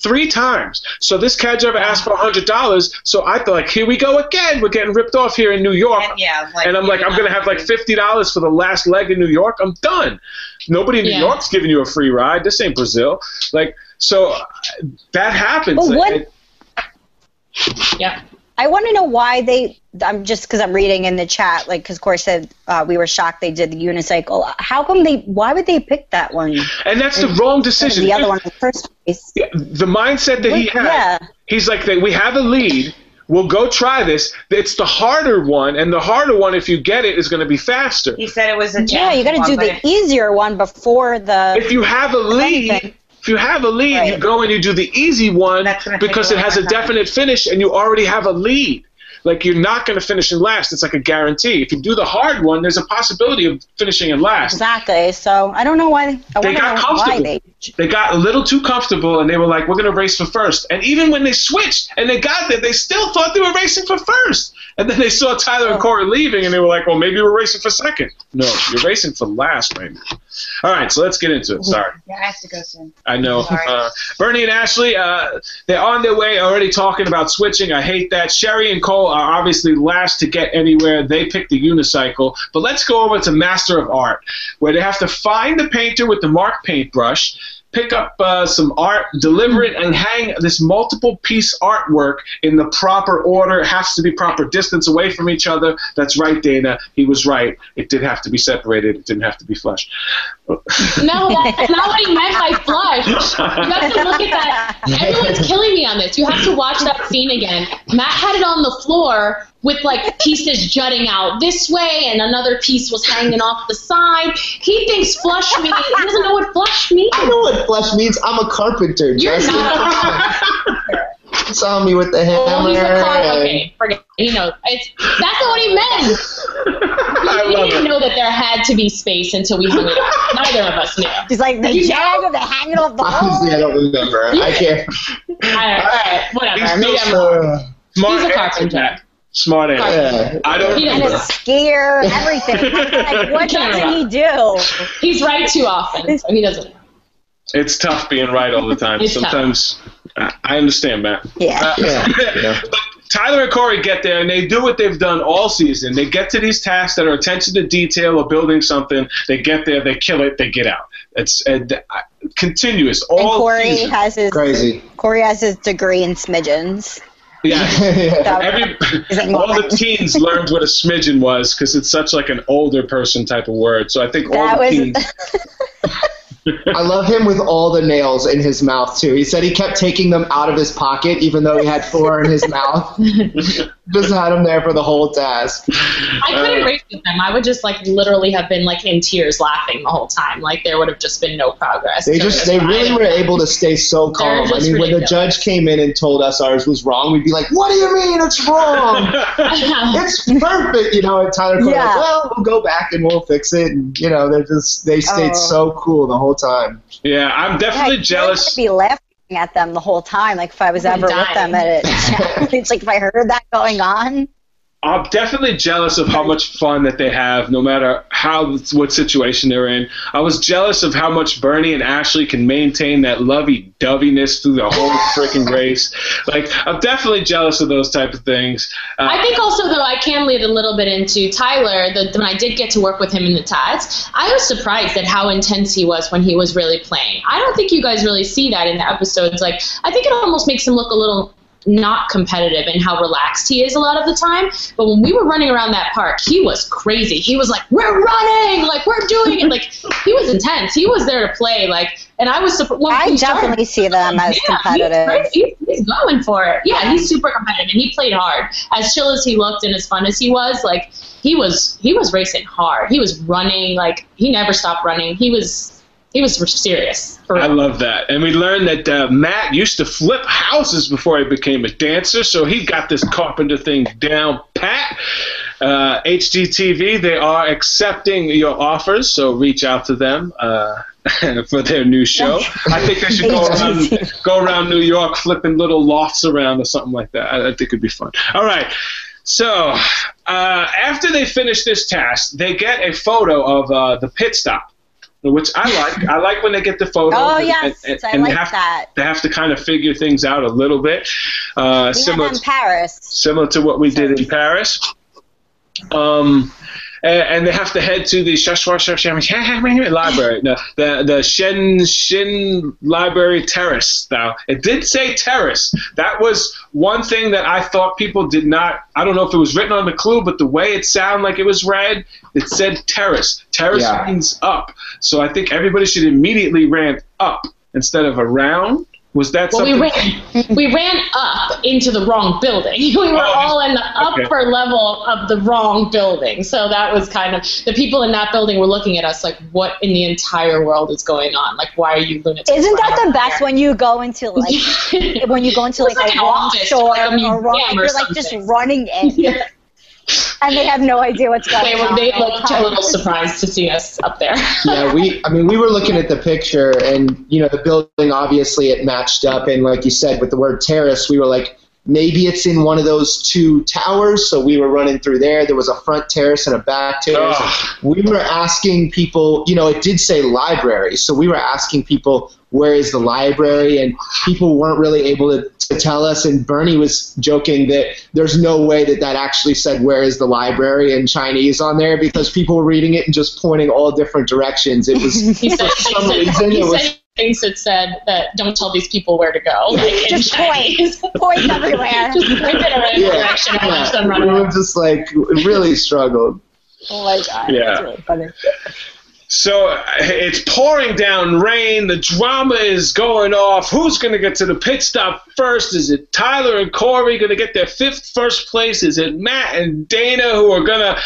Three times. So this cab driver asked for hundred dollars. So I thought, like, here we go again. We're getting ripped off here in New York. And, yeah, like, and I'm like, I'm gonna have like fifty dollars for the last leg in New York. I'm done. Nobody in New Yeah. York's giving you a free ride. This ain't Brazil. Like, so that happens. But what- It- Yeah. I want to know why they. I'm just because I'm reading in the chat, like because Korey said uh, we were shocked they did the unicycle. How come they? Why would they pick that one? and that's the wrong decision. The other one in the first place. Yeah, the mindset that he had. Yeah. He's like, we have a lead. We'll go try this. It's the harder one, and the harder one, if you get it, is going to be faster. He said it was a challenge. Yeah, you got to do one, the easier one before the. If you have a lead, anything. If you have a lead, you go and you do the easy one That's gonna take because it has a definite finish, and you already have a lead. Like you're not going to finish in last. It's like a guarantee. If you do the hard one, there's a possibility of finishing in last. Exactly. So I don't know why. I They got comfortable. they. They got a little too comfortable, and they were like, "We're going to race for first. And even when they switched and they got there, they still thought they were racing for first. And then they saw Tyler and Oh. Korey leaving, and they were like, "Well, maybe we're racing for second. No, you're racing for last, right now. All right, so let's get into it. Sorry. yeah, I have to go soon. I know. Uh, Burnie and Ashley, uh, they're on their way already talking about switching. I hate that. Sheri and Cole are obviously last to get anywhere. They picked the unicycle. But let's go over to Master of Art, where they have to find the painter with the mark paintbrush. Pick up uh, some art, deliver it, and hang this multiple piece artwork in the proper order. It has to be proper distance away from each other. That's right, Dana. He was right. It did have to be separated. It didn't have to be flush. No, that's not what he meant by flush. You have to look at that. Everyone's killing me on this. You have to watch that scene again. Matt had it on the floor with like pieces jutting out this way, and another piece was hanging off the side. He thinks flush means. He doesn't know what flush means. I know what flush means. I'm a carpenter. You're Jesse. not. You saw me with the hammer. Oh, he's a car. Okay, forget. it. He knows. It's that's not what he meant. I We love didn't it. know that there had to be space until we hung it up. Neither of us knew. He's like the You jag know? of the hanging off the Honestly, I don't remember. I can't. I don't, all right, whatever. He's Maybe I'm wrong. Uh, He's a carpenter. Matt. Smart ass. yeah. I don't. He And a skier, everything. like, what doesn't he do? He's right too often, so he doesn't. It's tough being right all the time. It's. Sometimes I I understand, Matt. Yeah. Uh, Yeah, yeah. but Tyler and Korey get there and they do what they've done all season. They get to these tasks that are attention to detail or building something. They get there, they kill it, they get out. It's uh, continuous all And Korey season. has his Crazy. Korey has his degree in smidgens. Yeah. yeah. Every, all the teens learned what a smidgen was because it's such like an older person type of word. So I think all That the was teens. I love him with all the nails in his mouth too. He said he kept taking them out of his pocket, even though he had four in his mouth. Just had them there for the whole task. I couldn't Uh, race with them. I would just like literally have been like in tears laughing the whole time. Like there would have just been no progress. They just they really fine. were able to stay so calm. I just mean, when the judge came in and told us ours was wrong, we'd be like, "What do you mean it's wrong? it's perfect." You know, and Tyler Coyle, Yeah. like, "Well, we'll go back and we'll fix it." And you know, they're just they stayed Oh. so cool the whole time. yeah, I'm definitely Yeah, jealous. Be laughing at them the whole time. Like if I was ever with them at a challenge, like if I heard that going on. I'm definitely jealous of how much fun that they have, no matter how what situation they're in. I was jealous of how much Burnie and Ashley can maintain that lovey-doveyness through the whole freaking race. Like, I'm definitely jealous of those type of things. Uh, I think also though I can lead a little bit into Tyler. That when I did get to work with him in the Tats, I was surprised at how intense he was when he was really playing. I don't think you guys really see that in the episodes. Like I think it almost makes him look a little not competitive and how relaxed he is a lot of the time. But when we were running around that park, he was crazy. He was like, "We're running! Like we're doing it!" Like he was intense. He was there to play. Like, and I was. When I definitely started, see them as yeah, competitive. He's, he's going for it. Yeah, he's super competitive and he played hard. As chill as he looked and as fun as he was, like he was he was racing hard. He was running like he never stopped running. He was he was serious. For I love that. And we learned that uh, Matt used to flip houses before he became a dancer, so he got this carpenter thing down pat. Uh, HGTV, they are accepting your offers, so reach out to them. Uh, for their new show, I think they should go around, go around New York flipping little lofts around or something like that. I, I think it'd be fun. All right, so uh, after they finish this task, they get a photo of uh, the pit stop, which I like. I like when they get the photo. Oh and- yes, and- I and they like have, that. They have to kind of figure things out a little bit, uh, We similar in Paris. similar to what we did in Paris. Um, and, and they have to head to the library, the the, the Shen Shin Library Terrace. Now, it did say terrace. That was one thing that I thought people did not. I don't know if it was written on the clue, but the way it sounded like it was read, it said terrace. Terrace Yeah. means up. So I think everybody should immediately ran up instead of around. Was that Well, something? we ran we ran up into the wrong building. We were Oh, all in the okay. upper level of the wrong building. So that was kind of the people in that building were looking at us like, "What in the entire world is going on? Like, why are you lunatics?" Isn't that the best here?" when you go into like when you go into like, like a wrong office, store like a or wrong, or you're like just running in Yeah. And they have no idea what's going They, were, on. they looked a little surprised to see us up there. yeah, we. I mean, we were looking at the picture, and you know, the building obviously it matched up, and like you said, with the word terrace, we were like, maybe it's in one of those two towers. So we were running through there. There was a front terrace and a back terrace. Ugh. We were asking people. You know, it did say library, so we were asking people where is the library, and people weren't really able to, to tell us. And Burnie was joking that there's no way that that actually said where is the library in Chinese on there because people were reading it and just pointing all different directions. It was for some reason it was said things that said that don't tell these people where to go. Like, Just Chinese. point, point everywhere. Just point it in a yeah, direction and watch them we were just like really struggled. Oh my god, Yeah. that's really funny. So uh, it's pouring down rain. The drama is going off. Who's going to get to the pit stop first? Is it Tyler and Korey going to get their fifth first place? Is it Matt and Dana who are going to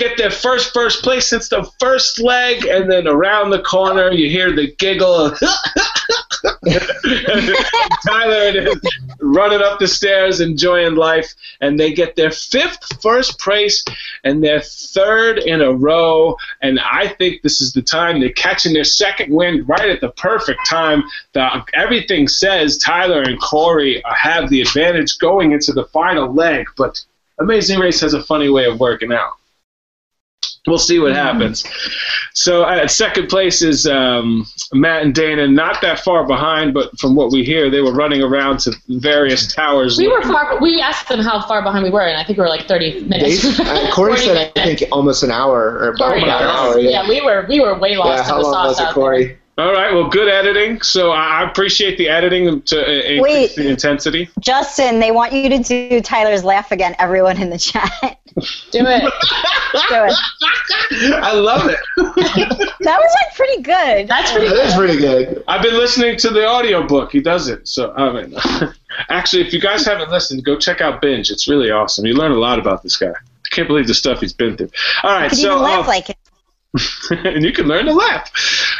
get their first first place since the first leg? And then around the corner, you hear the giggle. Tyler is running up the stairs, enjoying life, and they get their fifth first place and their third in a row. And I think this is the time they're catching their second win right at the perfect time. The, everything says Tyler and Korey have the advantage going into the final leg, but Amazing Race has a funny way of working out. We'll see what happens. So at second place is um, Matt and Dana, not that far behind, but from what we hear, they were running around to various towers. We were far. We asked them how far behind we were, and I think we were like 30 minutes. They, uh, Korey 40 said I think almost an hour or about, Korey, an hour. yeah. Yeah. we were we were way lost. Yeah, lost how in the long sauce was it, out Korey? All right, well, good editing. So I I appreciate the editing to uh, increase Wait. the intensity. Justin, they want you to do Tyler's laugh again. Everyone in the chat, do there. Do it. it. I love it. That was like pretty good. That's pretty. That is pretty good. I've been listening to the audiobook. He does it. So I mean, actually, if you guys haven't listened, go check out Binge. It's really awesome. You learn a lot about this guy. I can't believe the stuff he's been through. All right, Could so even laugh uh, like him. and you can learn to laugh.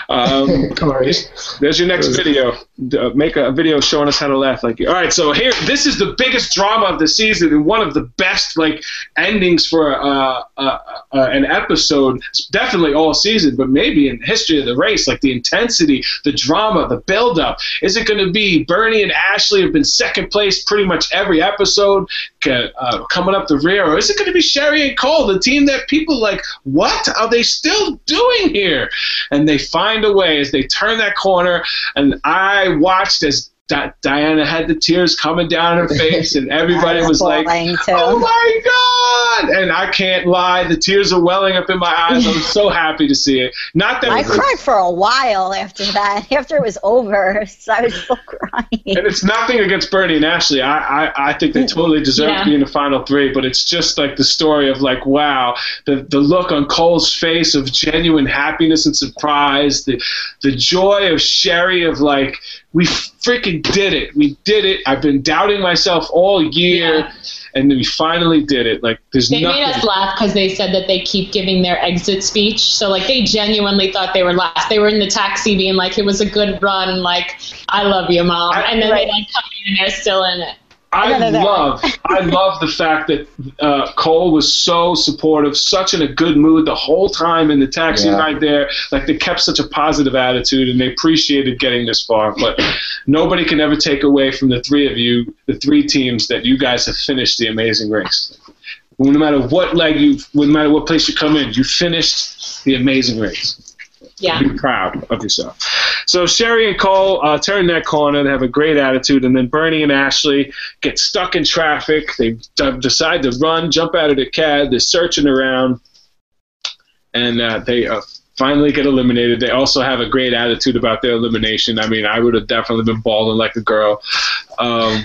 Um. There's your next video. Uh, make a video showing us how to laugh like you. All right, so here, this is the biggest drama of the season and one of the best like endings for uh, uh, uh, an episode. Definitely all season, but maybe in the history of the race. Like the intensity, the drama, the build-up. Is it going to be Burnie and Ashley have been second place pretty much every episode, uh, coming up the rear, or is it going to be Sheri and Cole, the team that people like? What are they still doing here? And they find a way as they turn that corner. And I watched as Di- Diana had the tears coming down her face, and everybody was like, too. "Oh my god!" And I can't lie, the tears are welling up in my eyes. I was so happy to see it. Not that I was- cried for a while after that. After it was over, so I was still crying. And it's nothing against Burnie and Ashley. I, I, I think they totally deserve Yeah. to be in the final three, but it's just like the story of like, wow, the the look on Cole's face of genuine happiness and surprise, the the joy of Sheri of like, we freaking did it. We did it. I've been doubting myself all year Yeah. and we finally did it. Like there's They nothing made us laugh because they said that they keep giving their exit speech. So like they genuinely thought they were last. They were in the taxi being like, "It was a good run." Like, "I love you, mom," I- and then Right. they like come in and they're still in it. I No, no, no. love, I love the fact that uh, Cole was so supportive, such in a good mood the whole time in the taxi Yeah. ride there. Like they kept such a positive attitude, and they appreciated getting this far. But nobody can ever take away from the three of you, the three teams, that you guys have finished the amazing race. No matter what leg you, no matter what place you come in, you finished the amazing race Yeah. be proud of yourself. So Sheri and Cole uh, turn that corner. They have a great attitude, and then Burnie and Ashley get stuck in traffic. They d- decide to run, jump out of the cab. They're searching around, and uh, they uh, finally get eliminated. They also have a great attitude about their elimination. I mean, I would have definitely been bawling like a girl. Um,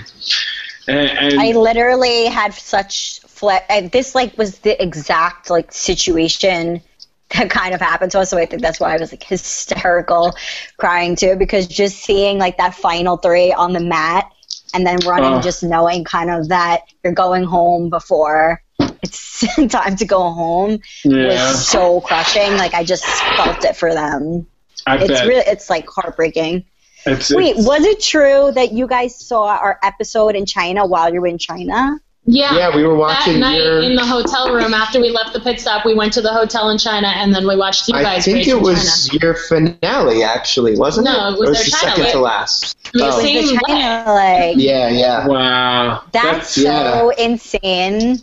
and, and I literally had such fle- and This like was the exact like situation that kind of happened to us. So I think that's why I was like hysterical, crying too, because just seeing like that final three on the mat and then running, Oh. just knowing kind of that you're going home before it's time to go home yeah, was so crushing. Like I just felt it for them. I It's bet. really, it's like heartbreaking. It's- Wait, it's- was it true that you guys saw our episode in China while you were in China? Yeah. Yeah, we were watching That night your. in the hotel room after we left the pit stop, we went to the hotel in China and then we watched you guys. I think race it in was China. your finale, actually, wasn't No, it? it was or their the China second leg. to last. The Oh. the leg. China leg. Yeah, yeah. wow. That's yeah. so insane.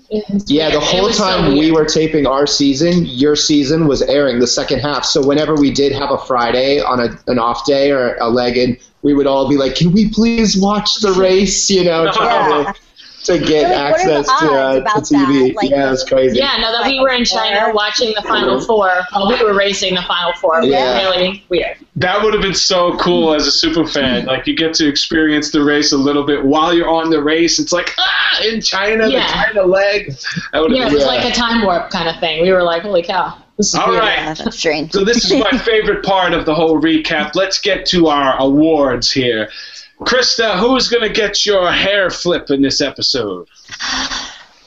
Yeah, the whole was so time we were taping our season, your season was airing the second half. So whenever we did have a Friday on a, an off day or a leg in, we would all be like, "Can we please watch the race?" You know, Yeah. To, to get Like, what are the access to, odds uh, to TV. Like, yeah, it was crazy. Yeah, no, that we were in China Four. watching the Final Four while we were racing the Final Four. Yeah. really weird. That would have been so cool as a super fan. Like you get to experience the race a little bit while you're on the race. It's like ah, in China, Yeah. the China leg. That would have Yeah, it was Yeah. like a time warp kind of thing. We were like, holy cow. This is All weird. right. Yeah, that's strange. So this is my favorite part of the whole recap. Let's get to our awards here. Krista, who's gonna get your hair flip in this episode?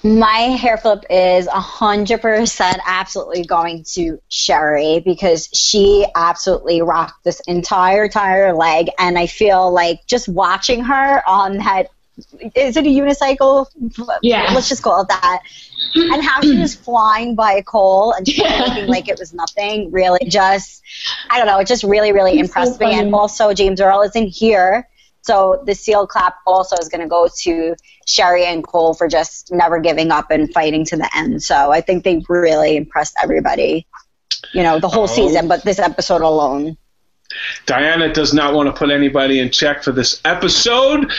My hair flip is 100% absolutely going to Sheri because she absolutely rocked this entire, entire leg. And I feel like just watching her on that, is it a unicycle? Yeah. Let's just call it that. And how she was flying by Cole and just Yeah. looking like it was nothing really just, I don't know, it just really, really It's so impressed me. And also, James Earl isn't here. So the seal clap also is going to go to Sheri and Cole for just never giving up and fighting to the end. So I think they really impressed everybody, you know, the whole Oh. season, but this episode alone. Diana does not want to put anybody in check for this episode,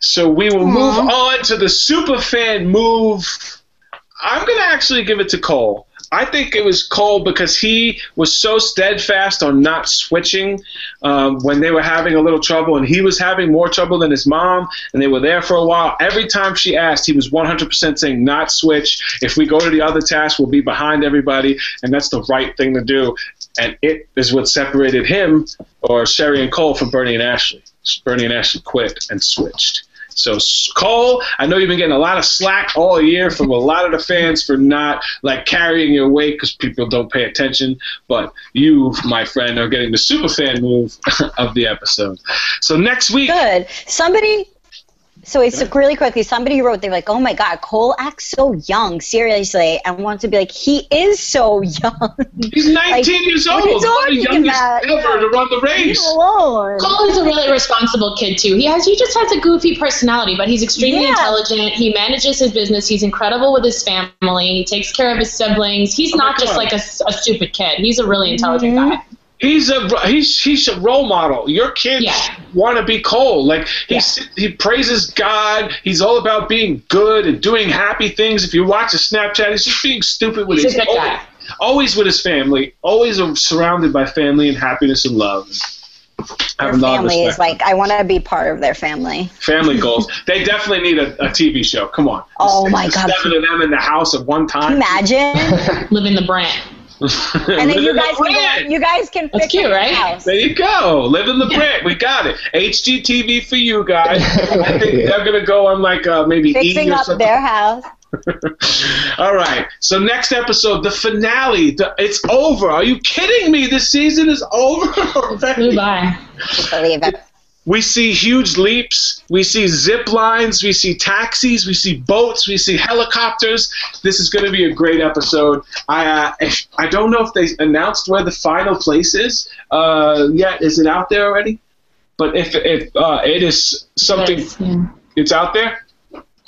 so we will move on to the super fan move. I'm going to actually give it to Cole. I think it was Cole because he was so steadfast on not switching um, when they were having a little trouble, and he was having more trouble than his mom, and they were there for a while. Every time she asked, he was 100% saying not switch. If we go to the other task, we'll be behind everybody, and that's the right thing to do. And it is what separated him or Sheri and Cole from Burnie and Ashley. Burnie and Ashley quit and switched. So Cole, I know you've been getting a lot of slack all year from a lot of the fans for not like carrying your weight because people don't pay attention. But you, my friend, are getting the super fan move of the episode. So next week, Good. Somebody. So it's really quickly. Somebody wrote, they're like, "Oh my God, Cole acts so young." Seriously, and want to be like, he is so young. he's 19 Like, years what old, are you one of the youngest about? ever to run the race. him alone. Cole is a really responsible kid too. He has he just has a goofy personality, but he's extremely Yeah. intelligent. He manages his business. He's incredible with his family. He takes care of his siblings. He's Oh not just God. like a, stupid kid. He's a really intelligent Mhm. guy. He's a he's he's a role model. Your kids Yeah. want to be Cole. Like he's he praises God. He's all about being good and doing happy things. If you watch his Snapchat, he's just being stupid with He's his a good guy. always with his family, always surrounded by family and happiness and love. I Their have a lot of family is like, I want to be part of their family. family goals. They definitely need a, a TV show. Come on. Oh Six my or God. Seven of them in the house at one Can you time. Imagine. living the brand. And then you guys can go, you guys can That's fix cute, up right? house. There you go. Live in the brick. We got it. HGTV for you guys. I think Yeah. they're gonna go on like uh, maybe Fixing or up something. their house. All right. So next episode, the finale. The, it's over. Are you kidding me? This season is over. already? Flew by. Believe it. We see huge leaps. We see zip lines. We see taxis. We see boats. We see helicopters. This is going to be a great episode. I uh, I don't know if they announced where the final place is uh, yet. Is it out there already? But if if uh, it is something, Yes, yeah. it's out there.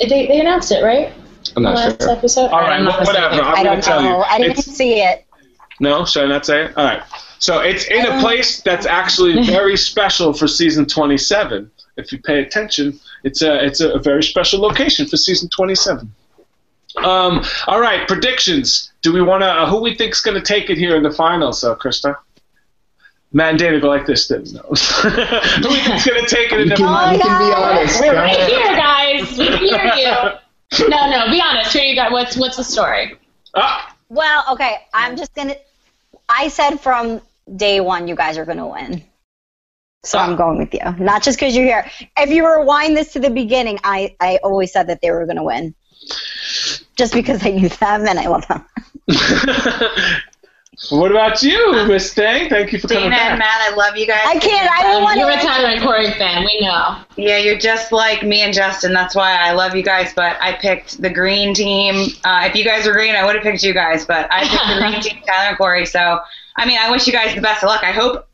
They, they announced it, right? I'm not Last sure. episode? All right, I'm whatever. I'm going don't to tell you. know. I didn't It's- see it. No, should I not say it? All right. So it's in a place that's actually very special for season 27. If you pay attention, it's a it's a very special location for season 27. Um, all right, predictions. Do we want to? Uh, who we think's going to take it here in the finals? So, Krista. Matt and Dana go like this. Then no. who we think's going to take it in the can, finals? you can be honest. We're right here, guys. We hear you. No, no, be honest. Who you got? What's what's the story? Ah, Well, okay. I'm just gonna. I said from day one, you guys are gonna win. So Ah. I'm going with you. Not just because you're here. If you rewind this to the beginning, I I always said that they were gonna win. Just because I knew them and I love them. what about you, Miss Dang? Thank you for coming Dana and. Matt, I love you guys. I can't. I don't want You're a to. Tyler and Korey fan. We know. Yeah, you're just like me and Justin. That's why I love you guys. But I picked the green team. Uh, if you guys were green, I would have picked you guys. But I picked the green team, Tyler and Korey. So, I mean, I wish you guys the best of luck. I hope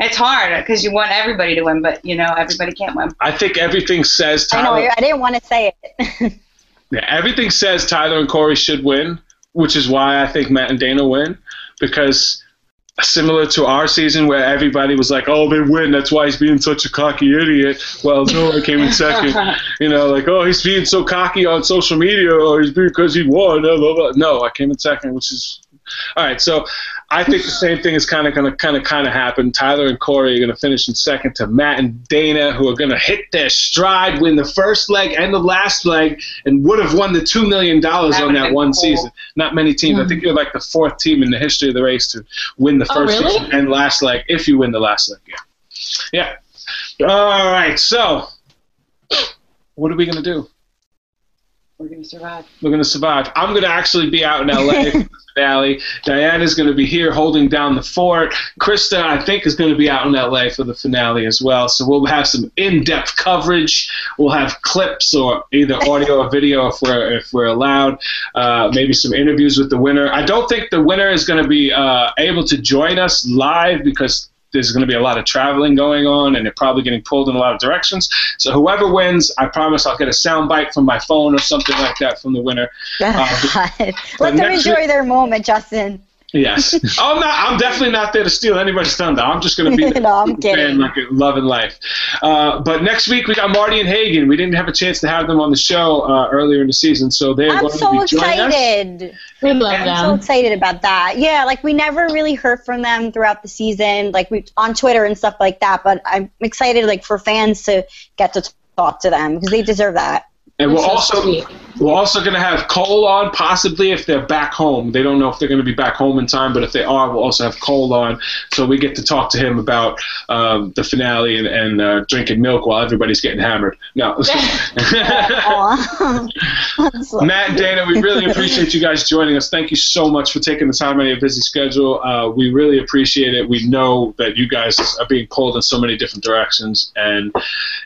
it's hard because you want everybody to win, but you know, everybody can't win. I think everything says Tyler. I know. Tyler. I didn't want to say it. Yeah, everything says Tyler and Korey should win, which is why I think Matt and Dana win. Because similar to our season where everybody was like, "Oh, they win. That's why he's being such a cocky idiot." Well, no, I came in second. you know, like, "Oh, he's being so cocky on social media, or he's being because he won." Blah, blah, blah. No, I came in second, which is all right. So I think the same thing is kind of going to kind of kind of happen. Tyler and Korey are going to finish in second to Matt and Dana, who are going to hit their stride, win the first leg and the last leg, and would have won the two million dollars on that one cool. season. Not many teams. I think you're like the fourth team in the history of the race to win the Oh, first really? season and last leg if you win the last leg. Yeah. Yeah. All right. So, what are we going to do? We're gonna survive. We're going to survive. I'm going to actually be out in LA for the finale. Diana's going to be here holding down the fort. Krista, I think, is going to be out in LA for the finale as well. So we'll have some in-depth coverage. We'll have clips or either audio or video if we're if we're allowed. Uh, maybe some interviews with the winner. I don't think the winner is going to be uh, able to join us live because there's going to be a lot of traveling going on and they're probably getting pulled in a lot of directions. So whoever wins, I promise I'll get a sound bite from my phone or something like that from the winner. Uh, Let them enjoy week- their moment, Justin. Yes. Oh, I'm not. I'm definitely not there to steal anybody's thunder. I'm just going to be the No, I'm fan kidding. like love and life. Uh, but next week we got Marty and Hagen. We didn't have a chance to have them on the show uh, earlier in the season, so they're I'm going so to be joining us. excited. We love I'm so excited about that. Yeah, like we never really heard from them throughout the season, like we on Twitter and stuff like that. But I'm excited, like for fans to get to talk to them because they deserve that. And we're So also sweet. We're also going to have Cole on, possibly if they're back home. They don't know if they're going to be back home in time, but if they are, we'll also have Cole on, so we get to talk to him about um, the finale and, and uh, drinking milk while everybody's getting hammered. No. Matt and Dana, we really appreciate you guys joining us. Thank you so much for taking the time out of your busy schedule. Uh, we really appreciate it. We know that you guys are being pulled in so many different directions, and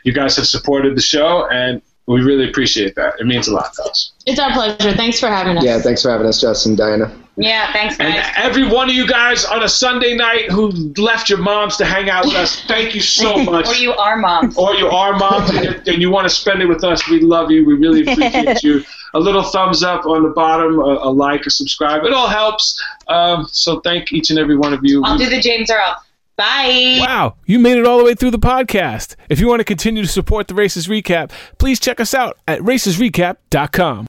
you guys have supported the show, and we really appreciate that. It means a lot to us. It's our pleasure. Thanks for having us. Yeah, thanks for having us, Justin, Diana. Yeah, thanks, And guys. every one of you guys on a Sunday night who left your moms to hang out with us, thank you so much. Or you are moms. or you are moms and, you- and you want to spend it with us, we love you. We really appreciate you. A little thumbs up on the bottom, a, a like, a subscribe. It all helps. Um, so thank each and every one of you. I'll do the James Earl. Bye. Wow, you made it all the way through the podcast. If you want to continue to support the Races Recap, please check us out at racesrecap.com.